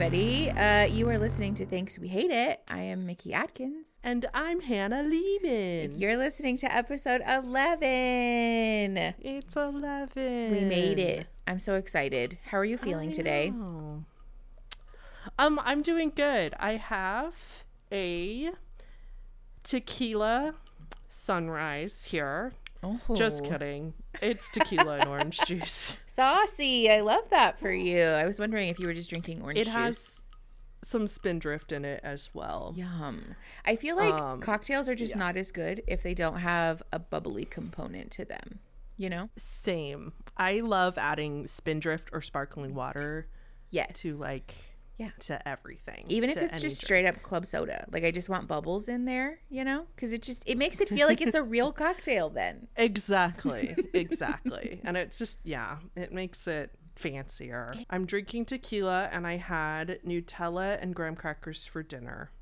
everybody. Uh, you are listening to Thanks We Hate It. I am Mickey Atkins. And I'm Hannah Lehman. You're listening to episode 11. It's 11. We made it. I'm so excited. How are you feeling today? Um, I'm doing good. I have a tequila sunrise here. Oh. Just kidding. It's tequila and orange juice. Saucy. I love that for you. I was wondering if you were just drinking orange It juice. has some spindrift in it as well. Yum. I feel like Um, cocktails are just not as good if they don't have a bubbly component to them. You know? Same. I love adding spindrift or sparkling water Yes. to like Yeah. to everything. even if it's just drink. straight up club soda like i just want bubbles in there you know because it just it makes it feel like it's a real cocktail then Exactly. Exactly. and it's just yeah, it makes it fancier. I'm drinking tequila and I had Nutella and graham crackers for dinner.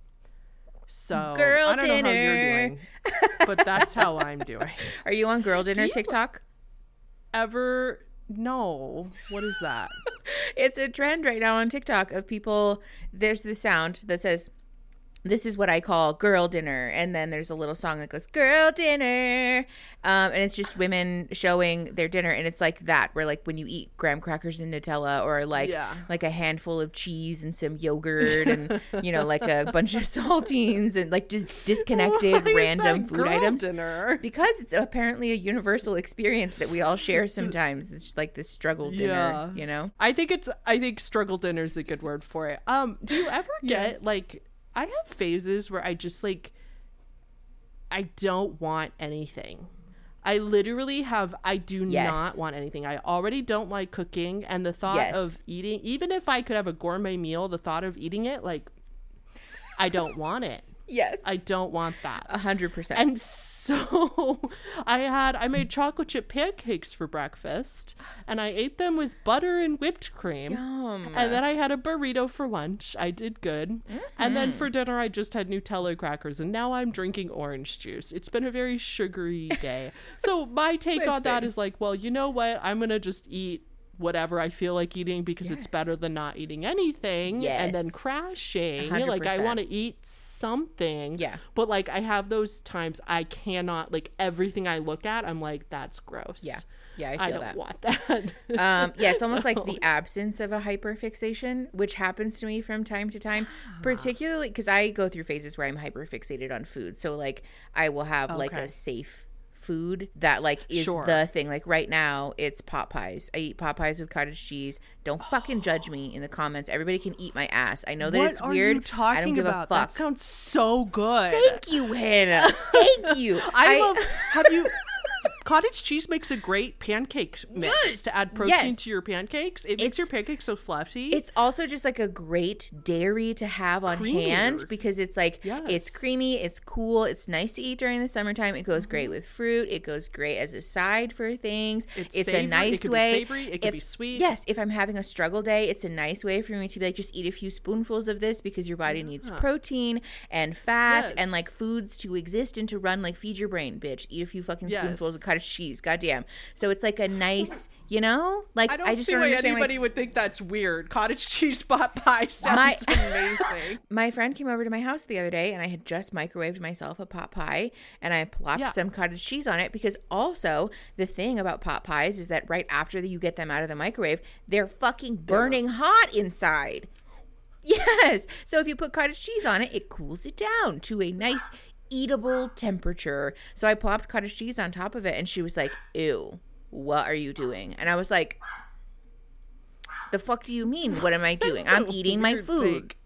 So Girl I don't know how dinner. you're doing, but that's how I'm doing. are you on girl dinner tiktok Ever no. What is that? it's a trend right now on tiktok of people there's the sound that says this is what I call girl dinner. And then there's a little song that goes, girl dinner. Um, and it's just women showing their dinner. And it's like that, where like when you eat graham crackers and Nutella or like, Yeah. like a handful of cheese and some yogurt and, you know, like a bunch of saltines and like just disconnected Why random food items. Dinner. Because it's apparently a universal experience that we all share sometimes. It's just like this struggle dinner, Yeah. you know? I think it's I think struggle dinner is a good word for it. Um, do you ever get like I have phases where I just like I don't want anything. I literally have I do Yes. not want anything. I already don't like cooking and the thought Yes. of eating even if I could have a gourmet meal, the thought of eating it like I don't want it. Yes. I don't want that. A hundred percent. And so I had I made chocolate chip pancakes for breakfast and I ate them with butter and whipped cream. Yum. And then I had a burrito for lunch. I did good. And then Mm-hmm. for dinner I just had Nutella crackers and now I'm drinking orange juice. It's been a very sugary day. so my take on that is like, well, you know what? I'm going to just eat whatever I feel like eating because it's better than not eating anything and then crashing. hundred Like I want to eat something. Yeah. But like I have those times I cannot like everything I look at, I'm like, that's gross. Yeah. Yeah, I I, feel don't that. want that. Um, yeah, it's almost like the absence of a hyperfixation, which happens to me from time to time, particularly because I go through phases where I'm hyperfixated on food. So, like, I will have like a safe food that like is Sure. the thing. Like right now, it's pot pies. I eat pot pies with cottage cheese. Don't fucking judge me in the comments. Everybody can eat my ass. I know that what it's are weird. you talking I don't give about? a fuck. That sounds so good. Thank you, Hannah. Thank you. I, love. Have you? Cottage cheese makes a great pancake mix Yes, to add protein yes. to your pancakes. It makes your pancakes so fluffy. It's also just like a great dairy to have on hand because it's like it's creamy, it's cool, it's nice to eat during the summertime. It goes Mm-hmm. great with fruit. It goes great as a side for things. It's It's, savory, a it nice be way. savory, it could if- be sweet. Yes, if I'm having a struggle day, it's a nice way for me to be like just eat a few spoonfuls of this because your body needs protein and fat and like foods to exist and to run. Like feed your brain, bitch. Eat a few fucking spoonfuls of cottage cheese. Goddamn. So it's like a nice, you know, like I don't I just see don't why understand why- anybody would think that's weird. Cottage cheese pot pie sounds My- amazing. my friend came over to my house the other day and I had just microwaved myself a pot pie and I plopped Yeah. some cottage cheese on it because also the thing about pot pies is that right after you get them out of the microwave, they're fucking burning hot inside. Yes. So if you put cottage cheese on it, it cools it down to a nice eatable temperature. So I plopped cottage cheese on top of it and she was like, "Ew, what are you doing?" And I was like, "The fuck do you mean? What am I doing? I'm eating my food."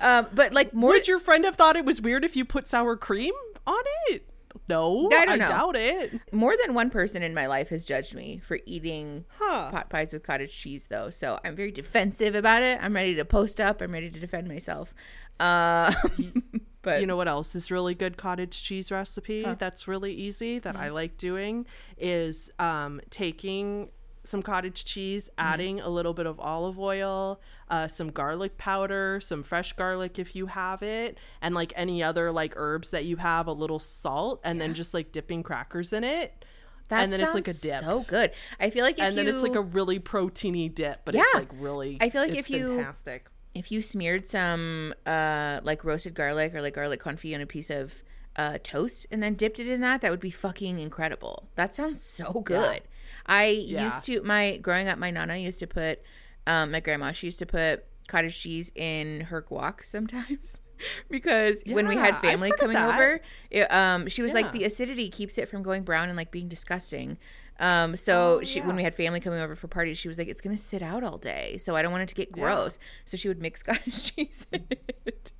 Um, but like more Would your friend have thought it was weird if you put sour cream on it? No, I don't know. doubt it. more than one person in my life has judged me for eating Huh. pot pies with cottage cheese though. So I'm very defensive about it. I'm ready to post up. I'm ready to defend myself. Uh, but You know what else is really good cottage cheese recipe that's really easy that I like doing is um, taking some cottage cheese, adding a little bit of olive oil, uh, some garlic powder, some fresh garlic if you have it, and like any other like herbs that you have, a little salt, and then just like dipping crackers in it. That and then it's like a dip. So good. I feel like and you then it's like a really proteiny dip, but it's Yeah. like really I feel like it's if you- fantastic. If you smeared some uh like roasted garlic or like garlic confit on a piece of uh toast and then dipped it in that, that would be fucking incredible. That sounds so good. I Yeah. used to my growing up, my nana used to put um my grandma she used to put cottage cheese in her guac sometimes. Because when we had family coming over, it, um, she was like the acidity keeps it from going brown and like being disgusting. Um, so Oh, she when we had family coming over for parties, she was like, "It's gonna sit out all day, so I don't want it to get gross." So she would mix cottage cheese in it.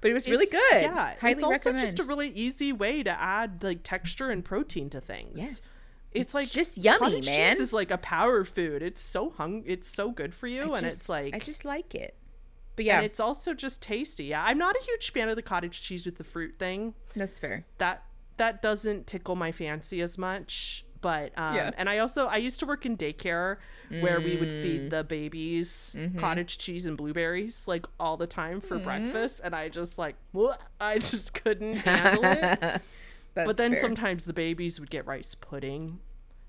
But it was really It's- good. Yeah, Highly it's also recommend. just a really easy way to add like texture and protein to things. yes, it's, like just yummy, man. Cheese is like a power food. It's so hung. It's so good for you, I and just- it's like I just like it. But yeah, and it's also just tasty. Yeah, I'm not a huge fan of the cottage cheese with the fruit thing. that's fair. That that doesn't tickle my fancy as much. But um, Yeah. and I also I used to work in daycare where we would Mm. feed the babies Mm-hmm. cottage cheese and blueberries like all the time for breakfast, and I just like I just couldn't handle it. But then fair. sometimes the babies would get rice pudding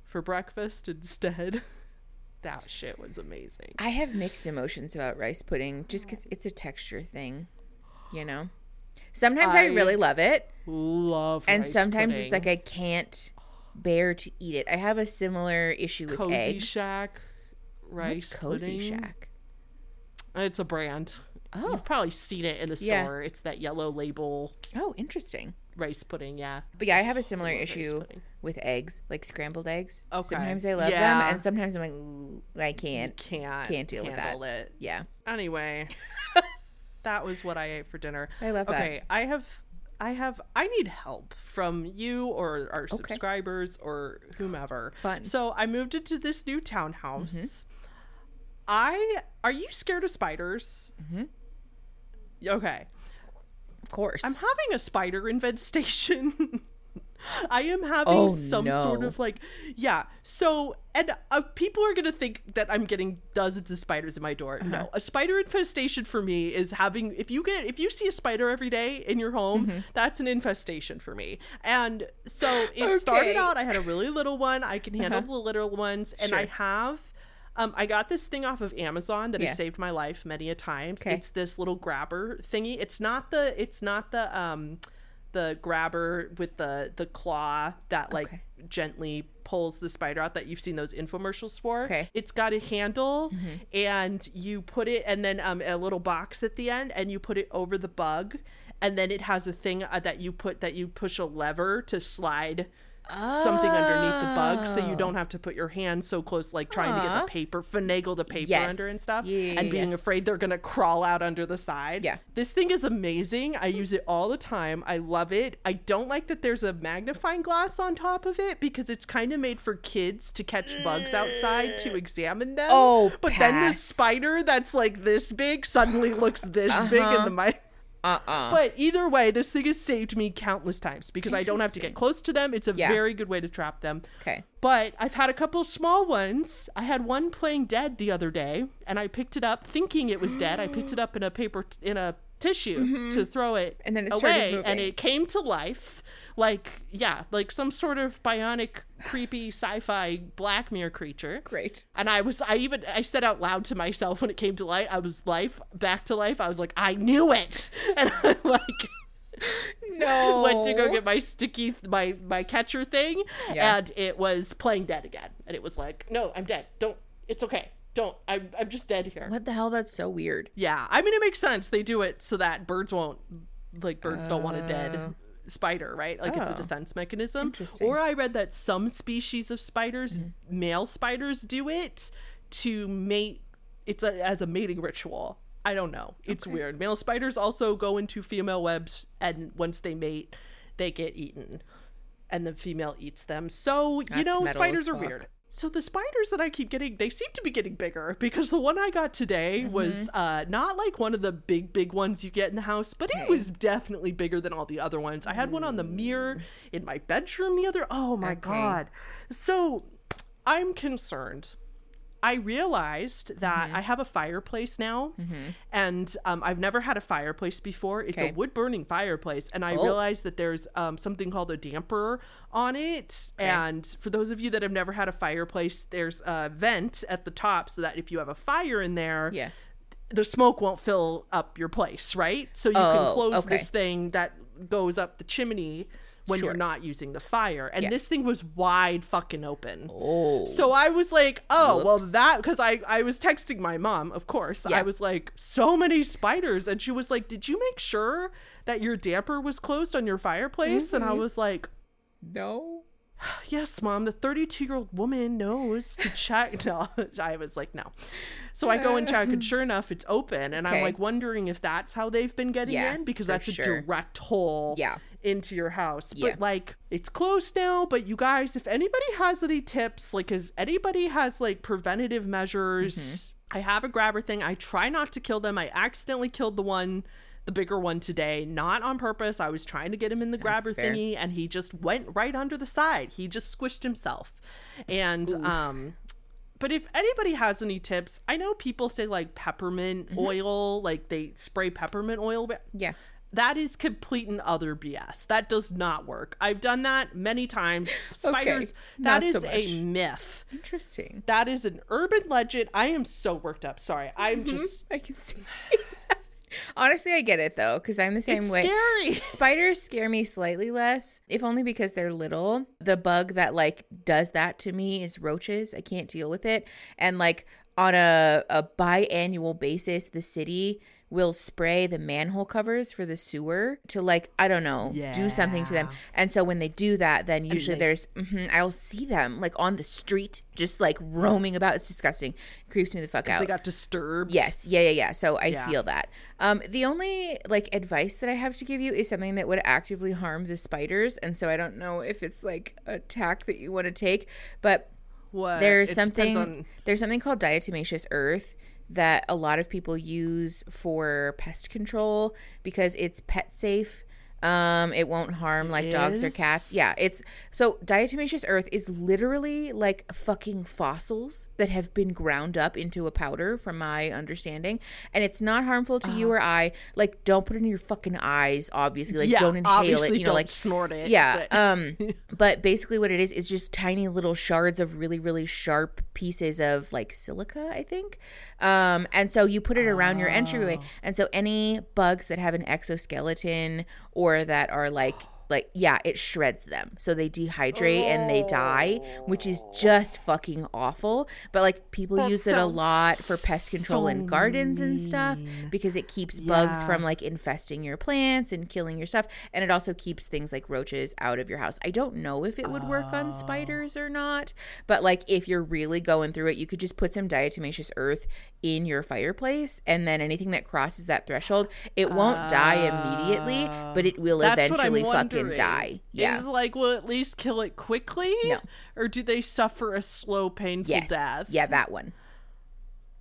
for breakfast instead. that shit was amazing. I have mixed emotions about rice pudding just because it's a texture thing, you know. Sometimes I, I really love it, Love and sometimes it's like I can't bear to eat it. I have a similar issue with Kozy eggs. Shack rice What's Kozy pudding. Shack? It's a brand. Oh, You've probably seen it in the Yeah. store. It's that yellow label oh, interesting. rice pudding. Yeah. But yeah, I have a similar issue with eggs, like scrambled eggs. Okay. Sometimes I love them, and sometimes I'm like, I can't. Can't Can't deal with that. it. Yeah, Anyway, that was what I ate for dinner. I love that. Okay, I have I have I need help from you or our Okay. subscribers or whomever. Fun. Mm-hmm. So I moved into this new townhouse. I are you scared of spiders? Mm-hmm. Okay. of course. I'm having a spider infestation. I am having Oh, some sort of like, yeah. So, and uh, people are gonna think that I'm getting dozens of spiders in my door. Uh-huh. No, a spider infestation for me is having if you get if you see a spider every day in your home, Mm-hmm. that's an infestation for me. And so it started out. I had a really little one. I can handle Uh-huh. the little ones, and I have. Um, I got this thing off of Amazon that Yeah. has saved my life many a times. Okay. It's this little grabber thingy. It's not the it's not the um the grabber with the the claw that like Okay. gently pulls the spider out that you've seen those infomercials for. Okay. Mm-hmm. It's got a handle and you put it and then um a little box at the end and you put it over the bug and then it has a thing uh, that you put that you push a lever to slide something underneath the bug so you Oh. don't have to put your hand so close like trying to get the paper finagle the paper Yes. under and stuff Yeah, and being afraid they're gonna crawl out under the side. Yeah. this thing is amazing. I use it all the time. I love it. I don't like that there's a magnifying glass on top of it because it's kind of made for kids to catch bugs outside to examine them. Oh, but then the spider that's like this big suddenly looks this big in Uh-huh. the mic uh-uh. but either way, this thing has saved me countless times because I don't have to get close to them. It's a Yeah. very good way to trap them. okay. But I've had a couple small ones. I had one playing dead the other day, and I picked it up thinking it was dead. I picked it up in a paper in a tissue to throw it Mm-hmm. And then it away, and it came to life. Like yeah, like some sort of bionic, creepy sci-fi Black Mirror creature. Great. And I was, I even, I said out loud to myself when it came to light, I was life, back to life. I was like, I knew it. And I like No. went to go get my sticky, my, my catcher thing. Yeah. And it was playing dead again. And it was like, no, I'm dead. Don't, it's okay. Don't, I'm, I'm just dead here. What the hell? That's so weird. Yeah. I mean, it makes sense. They do it so that birds won't, like, birds don't want a dead uh, spider, right? Like, it's a Oh. defense mechanism. Or I read that some species of spiders, male spiders, do it to mate. It's a, as a mating ritual. I don't know. It's weird. Male spiders also go into female webs, and once they mate, they get eaten, and the female eats them. So you know, spiders are weird. So the spiders that I keep getting, they seem to be getting bigger because the one I got today Mm-hmm. was uh, not like one of the big, big ones you get in the house, but it was definitely bigger than all the other ones. I had one on the mirror in my bedroom the other. Oh my Okay. god! So I'm concerned. I realized that Mm-hmm. I have a fireplace now, and um, I've never had a fireplace before. It's Okay. a wood burning fireplace, and I Oh. realized that there's um, something called a damper on it. And for those of you that have never had a fireplace, there's a vent at the top so that if you have a fire in there, Yeah. the smoke won't fill up your place, right? So you Oh, can close okay. this thing that goes up the chimney when Sure. you're not using the fire. And Yeah. this thing was wide fucking open. Oh. So I was like, oh, well, that, because I, I was texting my mom, of course. Yeah. I was like, so many spiders. And she was like, did you make sure that your damper was closed on your fireplace? And I Mm-hmm. was like, no. yes, mom, the 32 year old woman knows to check. No, I was like, no. So I go and check, and sure enough, it's open. And I'm like wondering if that's how they've been getting Yeah, in because that's sure. a direct hole Yeah. Into your house. Yeah. But like, it's closed now. But you guys, if anybody has any tips, like, is anybody has like preventative measures? Mm-hmm. I have a grabber thing. I try not to kill them. I accidentally killed the one. The bigger one today, not on purpose. I was trying to get him in the grabber thingy, and he just went right under the side. He just squished himself. And um but if anybody has any tips, I know people say like peppermint Mm-hmm. oil, like they spray peppermint oil. But Yeah. That is complete and utter BS. That does not work. I've done that many times. Spiders, that not is so a myth. Interesting. That is an urban legend. I am so worked up. Sorry. I'm Mm-hmm. just I can see. Honestly, I get it though, because I'm the same it's way. scary. Spiders scare me slightly less, if only because they're little. The bug that like does that to me is roaches. I can't deal with it. And like on a, a biannual basis, the city will spray the manhole covers for the sewer to like I don't know do something to them. And so when they do that, then usually there's mhm, I'll see them like on the street just like roaming about. It's disgusting. creeps me the fuck out. They got disturbed. Yes, yeah, yeah, yeah. So I Yeah. feel that. Um, the only like advice that I have to give you is something that would actively harm the spiders, and so I don't know if it's like a tack that you want to take, but What? there's It something on- there's something called diatomaceous earth that a lot of people use for pest control because it's pet safe. Um, it won't harm like dogs or cats. Yeah, it's so diatomaceous earth is literally like fucking fossils that have been ground up into a powder, from my understanding, and it's not harmful to you or I. Like, don't put it in your fucking eyes. Obviously, like yeah, don't inhale it. You know, don't like snort it. yeah. but- Um but basically what it is is just tiny little shards of really really sharp pieces of like silica, I think. Um and so you put it around your entryway. And so any bugs that have an exoskeleton or that are like like yeah, it shreds them. So they dehydrate and they die, which is just fucking awful. But like people That use it a lot for pest control in so gardens and stuff because it keeps bugs from like infesting your plants and killing your stuff and it also keeps things like roaches out of your house i don't know if it would work Oh. on spiders or not but like if you're really going through it you could just put some diatomaceous earth in your fireplace and then anything that crosses that threshold it won't die immediately but it will That's what I'm eventually fucking wondering. die yeah Is like will at least kill it quickly? No. Or do they suffer a slow, painful yes death? yeah that one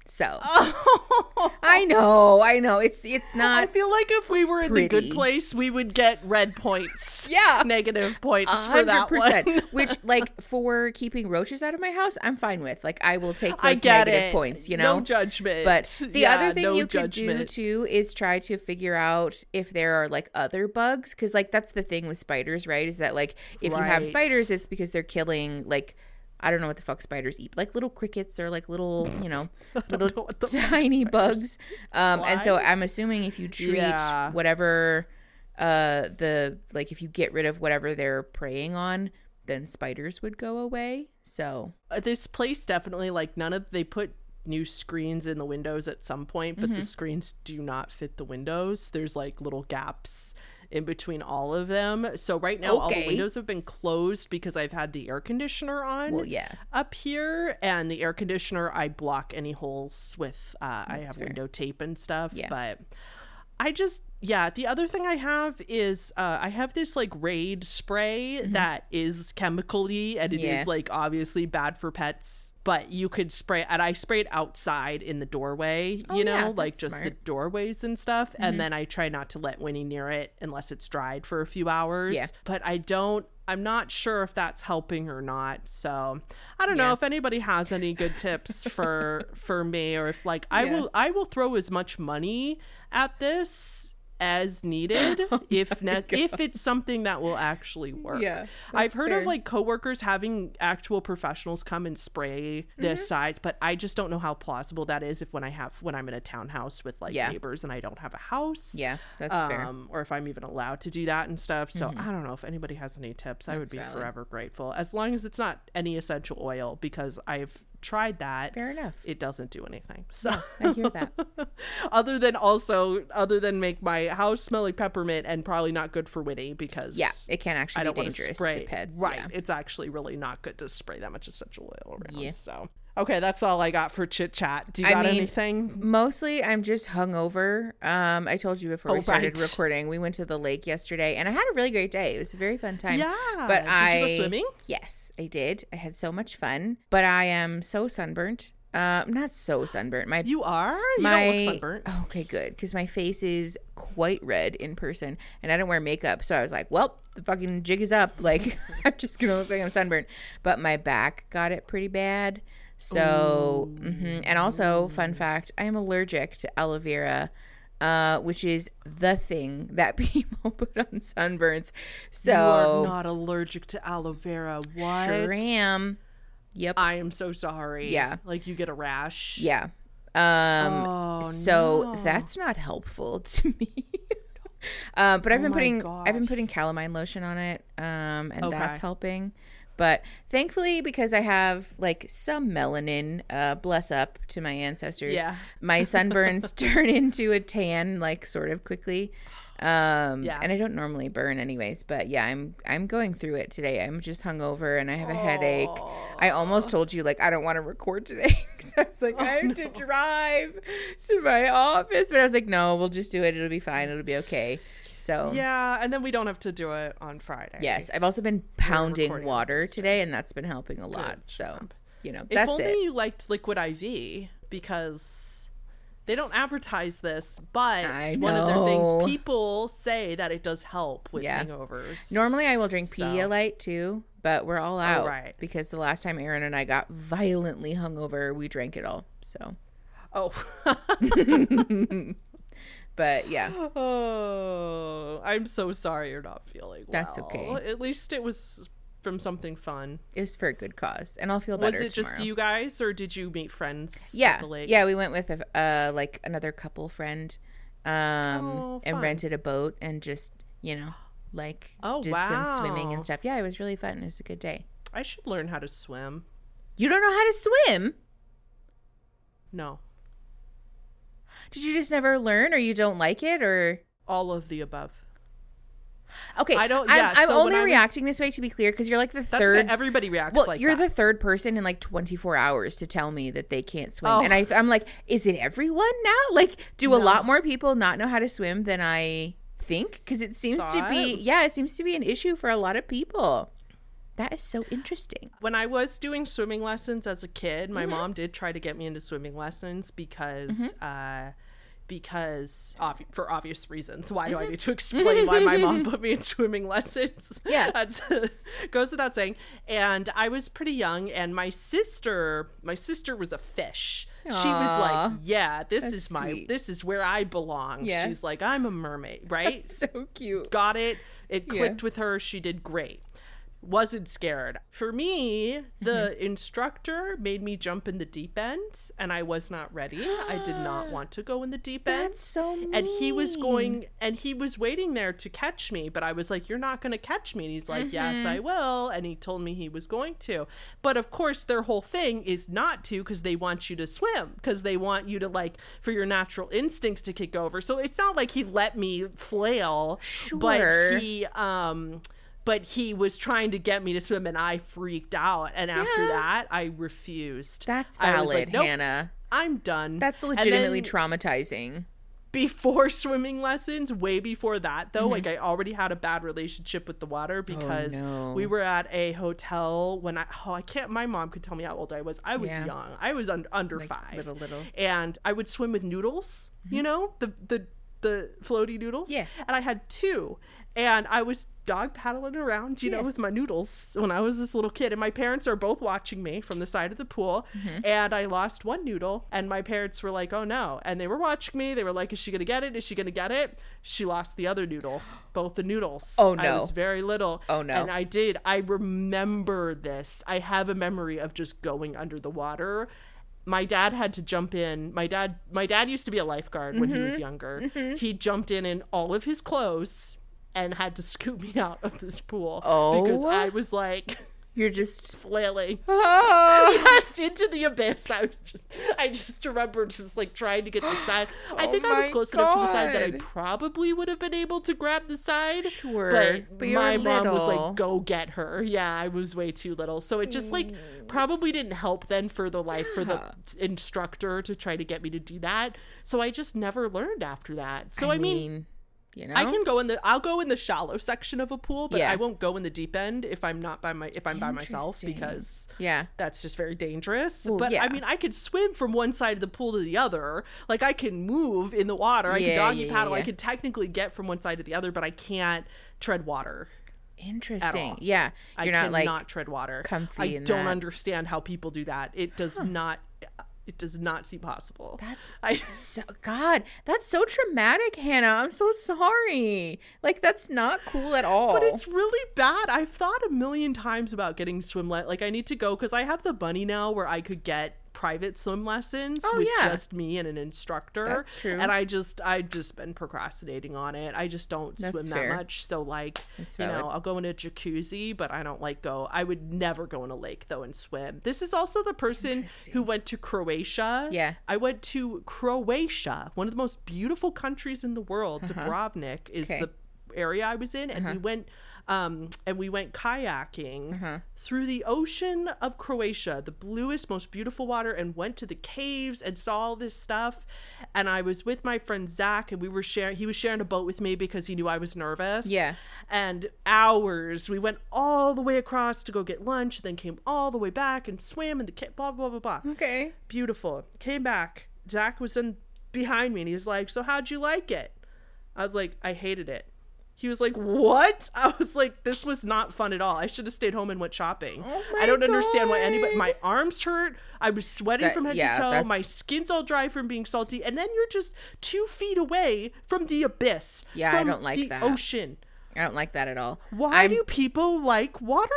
so i know i know it's it's not. I feel like if we were in the good place, we would get red points. Yeah. Negative points A for that one. Which, like, for keeping roaches out of my house, I'm fine with. Like, I will take I those get negative it. points. You know, No judgment. But the Yeah, other thing no you could do too is try to figure out if there are like other bugs, because like that's the thing with spiders, right? Is that like if you have spiders, it's because they're killing like. I don't know what the fuck spiders eat, like little crickets or like little, you know, little know what the fuck tiny bugs. Um, and so I'm assuming if you treat Yeah. whatever, uh, the like if you get rid of whatever they're preying on, then spiders would go away. So Uh, this place definitely like none of they put new screens in the windows at some point, but Mm-hmm. the screens do not fit the windows. There's like little gaps in between all of them. So right now all the windows have been closed because I've had the air conditioner on. well, yeah, up here and the air conditioner i block any holes with uh, i have fair. window tape and stuff Yeah. but i just yeah, the other thing I have is uh, I have this like Raid spray that is chemically and it is Mm-hmm. Yeah. like obviously bad for pets, but you could spray and I spray it outside in the doorway, Oh, you know, yeah, like just the smart. Mm-hmm. doorways and stuff. And then I try not to let Winnie near it unless it's dried for a few hours. Yeah. But I don't. I'm not sure if that's helping or not. So I don't know if anybody has any good tips for for me or if like I Yeah. will I will throw as much money at this as needed if ne- if it's something that will actually work. Yeah, I've that's heard of like coworkers having actual professionals come and spray the Mm-hmm. sides, but I just don't know how plausible that is if when I have when I'm in a townhouse with like Yeah. neighbors and I don't have a house. Yeah, that's fair. Mm-hmm. Um, or if I'm even allowed to do that and stuff. So I don't know if anybody has any tips. I would be valid. forever grateful. As long as it's not any essential oil because I've tried that. Fair enough. It doesn't do anything. So I hear that. other than also other than make my house smell like peppermint and probably not good for Winnie because Yeah, it can I actually don't be dangerous spray to pets. Right. yeah. It's actually really not good to spray that much essential oil around. Yeah. So okay, that's all I got for chit chat. Do you I got mean, anything? Mostly, I'm just hungover. Um, I told you before Oh, we started right. recording, we went to the lake yesterday, and I had a really great day. It was a very fun time. Yeah. but Did I you go swimming? Yes, I did. I had so much fun, but I am so sunburnt. Um, not so sunburnt. My You are? You my don't look sunburnt. Okay, good, because my face is quite red in person, and I don't wear makeup, so I was like, well, the fucking jig is up. Like, I'm just gonna look like I'm sunburnt. But my back got it pretty bad. So, mhm. and also, fun fact, I am allergic to aloe vera. Uh, which is the thing that people put on sunburns. So you are not allergic to aloe vera. What? sure am. Yep. I am so sorry. Yeah. Like you get a rash. Yeah. Um Oh, so no. that's not helpful to me. um but I've been Oh my putting I've been putting calamine lotion on it um and that's helping. But thankfully because I have like some melanin, uh bless up to my ancestors. Yeah. My sunburns turn into a tan like sort of quickly. Um Yeah. and I don't normally burn anyways, but yeah, I'm I'm going through it today. I'm just hungover and I have a headache. I almost told you like I don't want to record today because I was like I have to drive to my office, but I was like no, we'll just do it. It'll be fine. It'll be okay. So Yeah, and then we don't have to do it on Friday. yes, I've also been pounding water today, and that's been helping a lot. Good So job. you know If that's only it. you liked Liquid IV because they don't advertise this, but one of their things people say that it does help with Yeah. hangovers. Normally I will drink So- Pedialyte too, but we're all oh, out right. because the last time Aaron and I got violently hungover, we drank it all. So, Oh. but yeah, oh, I'm so sorry you're not feeling That's well. okay. At least it was from something fun. it was for a good cause, and I'll feel better. Was it just you guys, or did you meet friends? at Yeah, the lake? yeah. We went with a, uh, like another couple friend, um, Oh, and rented a boat and just you know like Oh, did some swimming and stuff. Yeah, it was really fun. It was a good day. I should learn how to swim. You don't know how to swim? No, Did you just never learn, or you don't like it, or? all of the above. Okay, I don't- I'm, I'm so only I was- reacting this way to be clear because you're like the That's third. everybody reacts well, like. you're that. the third person in like 24 hours to tell me that they can't swim, Oh. and I, oh. I'm like, is it everyone now? Like, do a lot more people not know how to swim than I think? Because it seems to be, yeah, it seems to be an issue for a lot of people. That is so interesting. when I was doing swimming lessons as a kid, Mm-hmm. my mom did try to get me into swimming lessons because uh because obvi- for obvious reasons. Why do I need to explain why my mom put me in swimming lessons? Yeah. That's, goes without saying. And I was pretty young and my sister, my sister was a fish. She was like, "Yeah, this That's is my sweet. this is where I belong." Yeah. She's like, "I'm a mermaid, right?" So cute. got it. It Yeah. clicked with her. She did great. Wasn't scared. For me, the Mm-hmm. instructor made me jump in the deep end, and I was not ready. I did not want to go in the deep end. That's so mean. and he was going, and he was waiting there to catch me, but I was like, You're not going to catch me. And he's like, Yes, Mm-hmm. I will. And he told me he was going to. But of course, their whole thing is not to because they want you to swim, because they want you to, like, for your natural instincts to kick over. So it's not like he let me flail, Sure. but he, um, but he was trying to get me to swim and I freaked out. And after Yeah. that, I refused. That's valid, like, nope, Hannah. I'm done. That's legitimately traumatizing. before swimming lessons, way before that though, Mm-hmm. like I already had a bad relationship with the water because Oh, no. we were at a hotel when I oh I can't my mom could tell me how old I was. I was Yeah. young. I was un, under Like, 5. little, little. And I would swim with noodles, you know? The the the floaty noodles. Yeah. And I had two. And I was dog paddling around, you know, with my noodles when I was this little kid. And my parents are both watching me from the side of the pool. Mm-hmm. And I lost one noodle. And my parents were like, oh no. And they were watching me. They were like, is she going to get it? Is she going to get it? She lost the other noodle, both the noodles. Oh, no. I was very little. Oh, no. And I did. I remember this. I have a memory of just going under the water my dad had to jump in my dad my dad used to be a lifeguard when he Mm-hmm. was younger he jumped in in all of his clothes and had to scoop me out of this pool because Oh. i was like You're just. flailing. Oh, yes into the abyss. I was just i just remember just like trying to get the side i Oh think i was close enough to the side that i probably would have been able to grab the side Sure, but, but my mom was like go get her. Yeah i was way too little. So it just like Mm. probably didn't help then for the life for the instructor to try to get me to do that. So i just never learned after that. So i, mean you know, I can go in the I'll go in the shallow section of a pool, but Yeah. I won't go in the deep end if I'm not by my if I'm by myself because Yeah. that's just very dangerous. Well, but yeah. I mean, I could swim from one side of the pool to the other. Like I can move in the water. I Yeah, can doggy paddle. I could technically get from one side to the other, but I can't tread water. Interesting. Yeah. I You're not cannot like tread water. comfy I don't that. understand how people do that. It does not. It does not seem possible. That's I so God, that's so traumatic, Hannah. I'm so sorry. Like that's not cool at all. But it's really bad. I've thought a million times about getting swim le- like I need to go because I have the bunny now where I could get private swim lessons Oh, with yeah. just me and an instructor. That's true. And I just I've just been procrastinating on it. I just don't That's swim fair. that much. So like That's you know. I'll go in a jacuzzi, but I don't like go I would never go in a lake though and swim. This is also the person who went to Croatia. Yeah. I went to Croatia, one of the most beautiful countries in the world. Dubrovnik is Uh-huh. Okay. the area I was in, and we went um and we went kayaking through the ocean of Croatia, the bluest, most beautiful water, and went to the caves and saw all this stuff. And I was with my friend Zach, and we were sharing. He was sharing a boat with me because he knew I was nervous. Yeah. And hours, we went all the way across to go get lunch, then came all the way back and swam in the ca- blah blah blah blah okay. beautiful. Came back. Zach was in behind me and he was like, So how'd you like it? I was like, I hated it. He was like, What? I was like, This was not fun at all. I should have stayed home and went shopping. Oh I don't understand why anybody my arms hurt. I was sweating That- from head yeah, to toe. that's- My skin's all dry from being salty. And then you're just two feet away from the abyss. Yeah, I don't like the that. ocean. I don't like that at all. Why I'm- do people like water?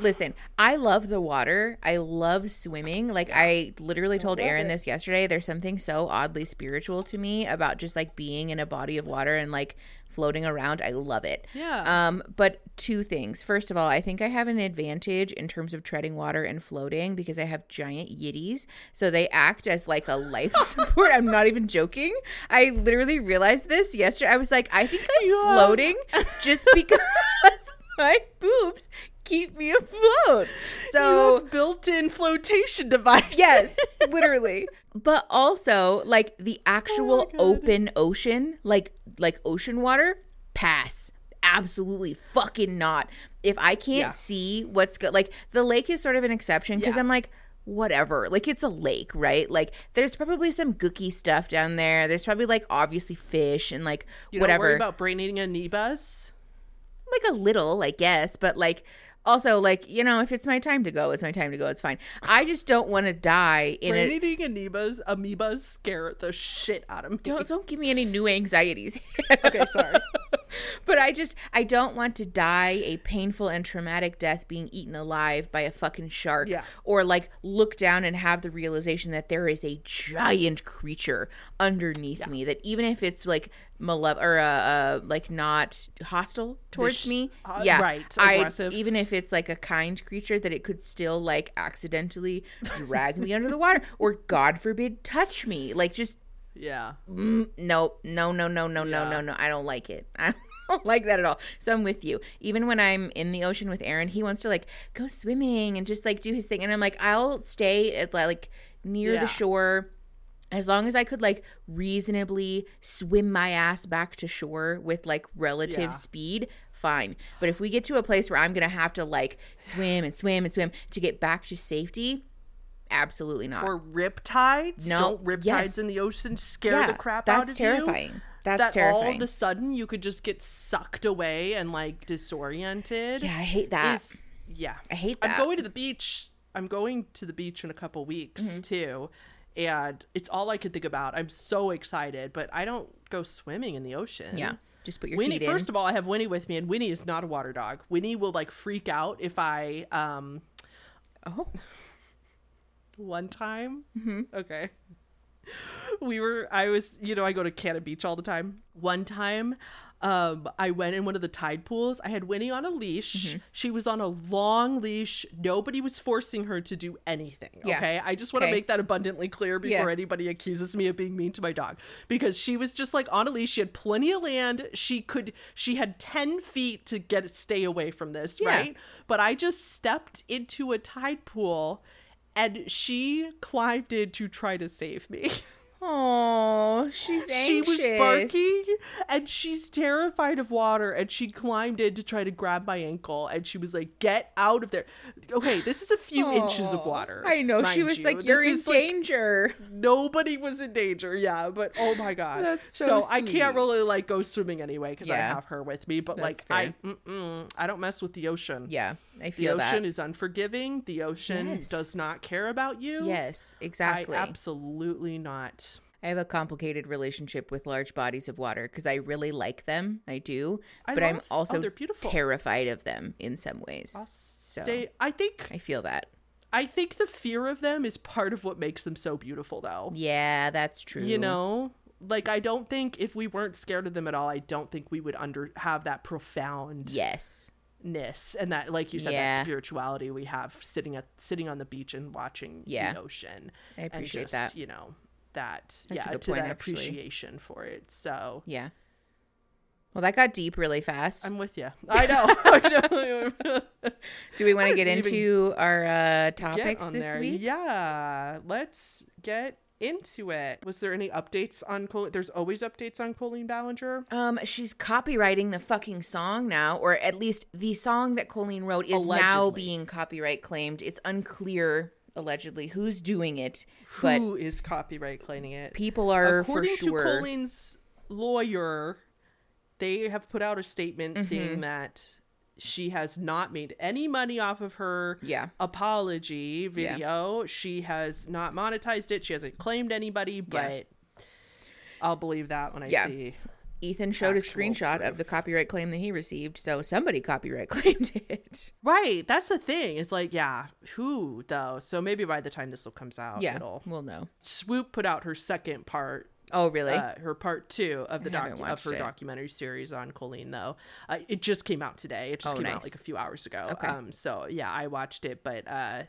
Listen, I love the water. I love swimming. Like I literally told Aaron it. this yesterday. There's something so oddly spiritual to me about just like being in a body of water and like floating around. I love it. Yeah. Um, but two things. First of all, I think I have an advantage in terms of treading water and floating because I have giant yitties. So they act as like a life support. I'm not even joking. I literally realized this yesterday. I was like, I think I'm Yeah. floating just because my boobs keep me afloat. you So have built-in flotation device. yes, literally. But also like the actual oh God. open ocean, like like ocean water, pass. Absolutely fucking not. If I can't Yeah. see what's good, like the lake is sort of an exception because Yeah. I'm like, whatever. Like it's a lake, right? Like there's probably some gooky stuff down there. There's probably like obviously fish and like You whatever don't worry about brain eating amoebas. Like a little, I guess, but like also like you know, if it's my time to go, it's my time to go. It's fine. I just don't want to die in Brain a. eating amoebas, amoebas scare the shit out of me. Don't don't give me any new anxieties. okay, sorry. but I just I don't want to die a painful and traumatic death being eaten alive by a fucking shark Yeah. or like look down and have the realization that there is a giant creature underneath me that even if it's like malevolent or uh, uh like not hostile towards Vish- me uh, yeah right, I aggressive. even if it's like a kind creature that it could still like accidentally drag me under the water or god forbid touch me like just Yeah. Mm, no, no, no, no, no, no, no, no. I don't like it. I don't like that at all. So I'm with you. Even when I'm in the ocean with Aaron, he wants to like go swimming and just like do his thing, and I'm like, I'll stay at like near Yeah. the shore. as long as I could like reasonably swim my ass back to shore with like relative Yeah. speed, fine. But if we get to a place where I'm gonna have to like swim and swim and swim to get back to safety, absolutely not. Or riptides. No, Don't riptides yes. in the ocean scare yeah, the crap out of terrifying. you? That's terrifying. That's that all of a sudden you could just get sucked away and like disoriented. yeah, I hate that. is yeah. I hate that. I'm going to the beach. I'm going to the beach in a couple weeks Mm-hmm. too. And it's all I could think about. I'm so excited, but I don't go swimming in the ocean. yeah, just put your Winnie, feet in. first of all, I have Winnie with me, and Winnie is not a water dog. Winnie will like freak out if I um oh, one time. Mm-hmm. Okay. We were, I was, you know, I go to Cannon Beach all the time. One time, um, I went in one of the tide pools. I had Winnie on a leash. Mm-hmm. She was on a long leash. Nobody was forcing her to do anything. Yeah. Okay. I just want to make that abundantly clear before Yeah. anybody accuses me of being mean to my dog because she was just like on a leash. She had plenty of land. She could, she had 10 feet to get, stay away from this. Yeah. Right. But I just stepped into a tide pool and she climbed in to try to save me. oh, she's anxious. she was barking and she's terrified of water and she climbed in to try to grab my ankle and she was like, Get out of there. Okay, this is a few inches of water. I know. She was you. like, "You're in is, like, danger." nobody was in danger yeah but oh my god That's so i sweet. can't really like go swimming anyway because i have her with me but That's like i mm-mm, i don't mess with the ocean Yeah, I feel the ocean that. is unforgiving the ocean Yes. does not care about you Yes, i exactly. absolutely not I have a complicated relationship with large bodies of water because I really like them. I do, I but I'm love- oh, also beautiful. terrified of them in some ways. I'll So i think I feel that. i think the fear of them is part of what makes them so beautiful though Yeah, that's true. you know like i don't think if we weren't scared of them at all i don't think we would under have that profound Yes. ness and that like you said Yeah. that spirituality we have sitting at sitting on the beach and watching Yeah. the ocean I appreciate and just that. you know that That's yeah to point, that actually. appreciation for it so Yeah. Well, that got deep really fast. i'm with you i know i know Do we want to get into our uh, topics this there. week? yeah let's get into it was there any updates on Col- there's always updates on colleen ballinger Um, she's copywriting the fucking song now, or at least the song that Colleen wrote is now being copyright claimed. It's unclear, allegedly, who's doing it, but who is copyright claiming it people are according for sure. to Colleen's lawyer, they have put out a statement Mm-hmm. saying that she has not made any money off of her Yeah. apology video. She has not monetized it. She hasn't claimed anybody, but I'll believe that when I Yeah. see. Ethan showed a screenshot of the copyright claim that he received, so somebody copyright claimed it. Right, that's the thing. It's like, yeah, who though? So maybe by the time this will comes out, Yeah, it'll. we'll know. Swoop put out her second part Oh, really? uh, her part two of the docu- of her it. documentary series on Colleen though. Uh, it just came out today. It just Oh, came out like a few hours ago. Okay. Um, so yeah, I watched it, but uh,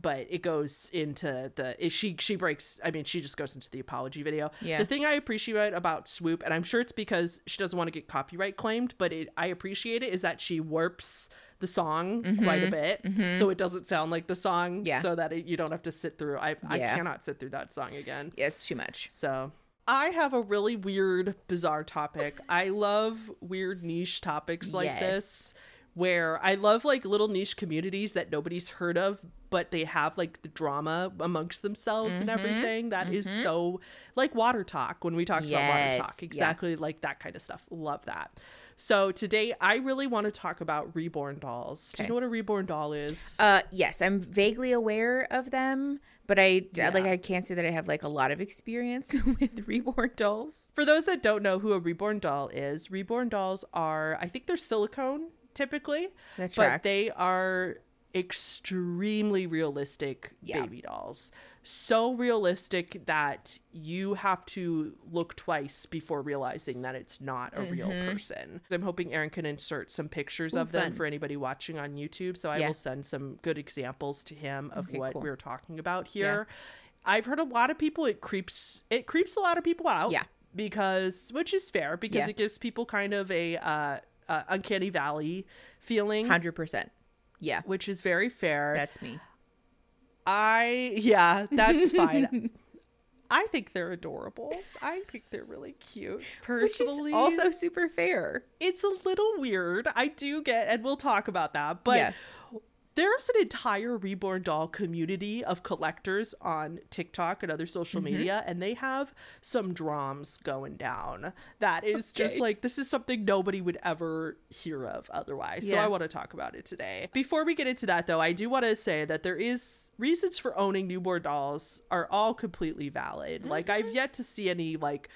but it goes into the she she breaks. I mean, she just goes into the apology video. Yeah. The thing I appreciate about Swoop, and I'm sure it's because she doesn't want to get copyright claimed, but it I appreciate it is that she warps the song quite a bit so it doesn't sound like the song Mm-hmm. Yeah. so that it, you don't have to sit through I, I cannot sit through that song again yeah, it's too much. so I have a really weird, bizarre topic. I love weird niche topics like Yes. this, where I love like little niche communities that nobody's heard of, but they have like the drama amongst themselves and Mm-hmm. everything. That is so like water talk when we talked about water Yes, talk. yeah. Exactly like that kind of stuff. Love that. So today I really want to talk about reborn dolls. Do you know what a reborn doll is? Uh, yes, I'm vaguely aware of them, but I Yeah. like I can't say that I have like a lot of experience with reborn dolls. For those that don't know who a reborn doll is, reborn dolls are, I think they're silicone typically, That but tracks. they are extremely realistic Yeah. baby dolls. So realistic that you have to look twice before realizing that it's not a real person. I'm hoping Aaron can insert some pictures of them Mm-hmm. fun. for anybody watching on YouTube. So I Yeah. will send some good examples to him of Okay, what cool. we're talking about here. I've heard a lot of people it creeps it creeps a lot of people out Yeah. because which is fair because Yeah. it gives people kind of a uh, uh, uncanny valley feeling, Hundred percent. Yeah, which is very fair. that's me. I yeah, that's fine. I think they're adorable. I think they're really cute. Personally, also super fair. it's a little weird. I do get, and we'll talk about that. But Yeah. There's an entire reborn doll community of collectors on TikTok and other social Mm-hmm. media, and they have some drums going down. That is just like this is something nobody would ever hear of otherwise. So I want to talk about it today. Before we get into that, though, I do want to say that there is reasons for owning newborn dolls are all completely valid. Like I've Mm-hmm. yet to see any like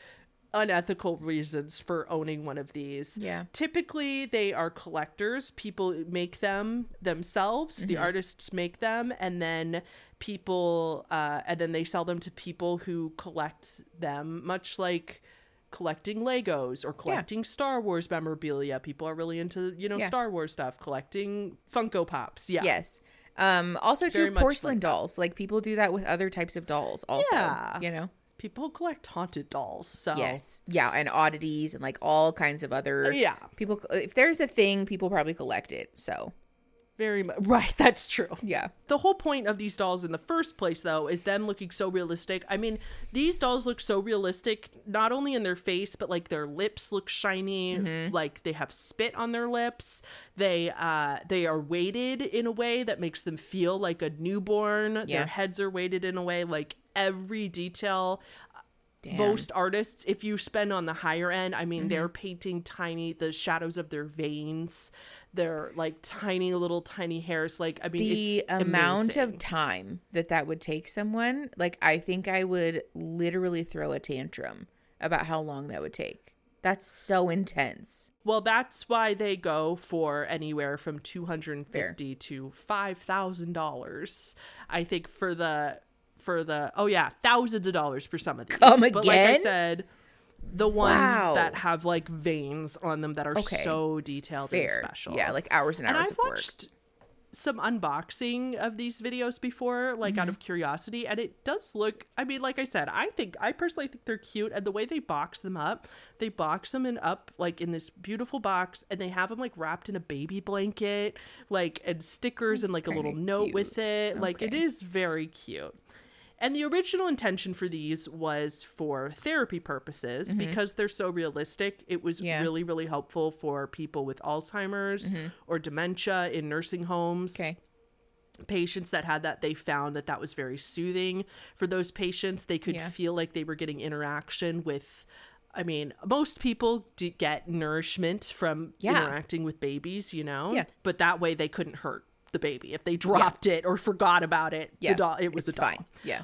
unethical reasons for owning one of these. Yeah. Typically, they are collectors. People make them themselves. The Mm-hmm. artists make them, and then people, uh, and then they sell them to people who collect them, much like collecting Legos or collecting Star Wars memorabilia. People are really into, you know, Yeah. Star Wars stuff, collecting Funko Pops. Yeah. Yes. Um, also Very true porcelain like dolls. Like people do that with other types of dolls also. Yeah. You know? People collect haunted dolls. So, Yes. Yeah, and oddities and like all kinds of other yeah. people if there's a thing, people probably collect it. So Very much. Right. That's true. yeah. The whole point of these dolls in the first place, though, is them looking so realistic. I mean, these dolls look so realistic, not only in their face, but like their lips look shiny, Mm-hmm. like they have spit on their lips. They uh they are weighted in a way that makes them feel like a newborn. Yeah. Their heads are weighted in a way like every detail Damn. most artists if you spend on the higher end i mean Mm-hmm. they're painting tiny the shadows of their veins they're like tiny little tiny hairs like i mean the amount amazing. of time that that would take someone, like I think I would literally throw a tantrum about how long that would take. That's so intense. well that's why they go for anywhere from 250 to $5000 i think for the for the oh yeah thousands of dollars for some of these Come but like i said the ones Wow. that have like veins on them that are Okay. so detailed Fair. and special Yeah, like hours and and hours I've of work. some unboxing of these videos before, like Mm-hmm. out of curiosity, and it does look. I mean, like I said, I think I personally think they're cute, and the way they box them up, they box them in up like in this beautiful box, and they have them like wrapped in a baby blanket, like and stickers and like a little kinda note cute. with it. Like it is very cute. And the original intention for these was for therapy purposes because they're so realistic. It was Mm-hmm. Yeah. really, really helpful for people with Alzheimer's or dementia in nursing homes. Mm-hmm. Okay. Patients that had that, they found that that was very soothing for those patients. They could Yeah. feel like they were getting interaction with. I mean, most people do get nourishment from Yeah. interacting with babies, you know? Yeah. But that way they couldn't hurt the baby. If they dropped it or forgot about it, Yeah. the doll, it was it's a doll fine. Yeah.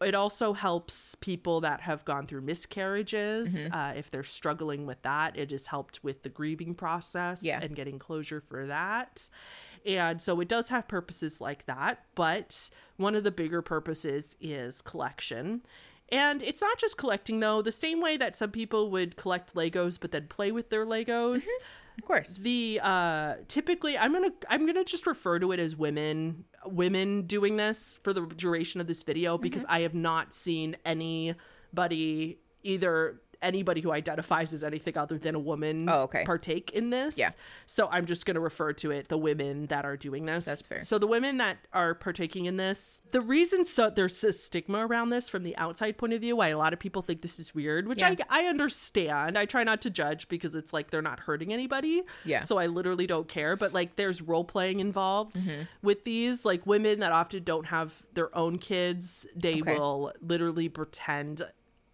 it also helps people that have gone through miscarriages Mm-hmm. uh, if they're struggling with that it has helped with the grieving process Yeah. and getting closure for that and so it does have purposes like that but one of the bigger purposes is collection and it's not just collecting though the same way that some people would collect legos but then play with their legos Of course. the uh typically i'm gonna i'm gonna just refer to it as women women doing this for the duration of this video because Mm-hmm. i have not seen anybody either anybody who identifies as anything other than a woman Oh, okay. partake in this Yeah. so i'm just gonna refer to it the women that are doing this That's fair. so the women that are partaking in this the reason so there's a stigma around this from the outside point of view why a lot of people think this is weird which Yeah. I, I understand i try not to judge because it's like they're not hurting anybody Yeah. so I literally don't care. But like, there's role playing involved Mm-hmm. with these. Like, women that often don't have their own kids, they Okay. will literally pretend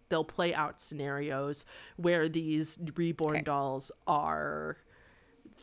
they'll play out scenarios where these reborn Okay. dolls are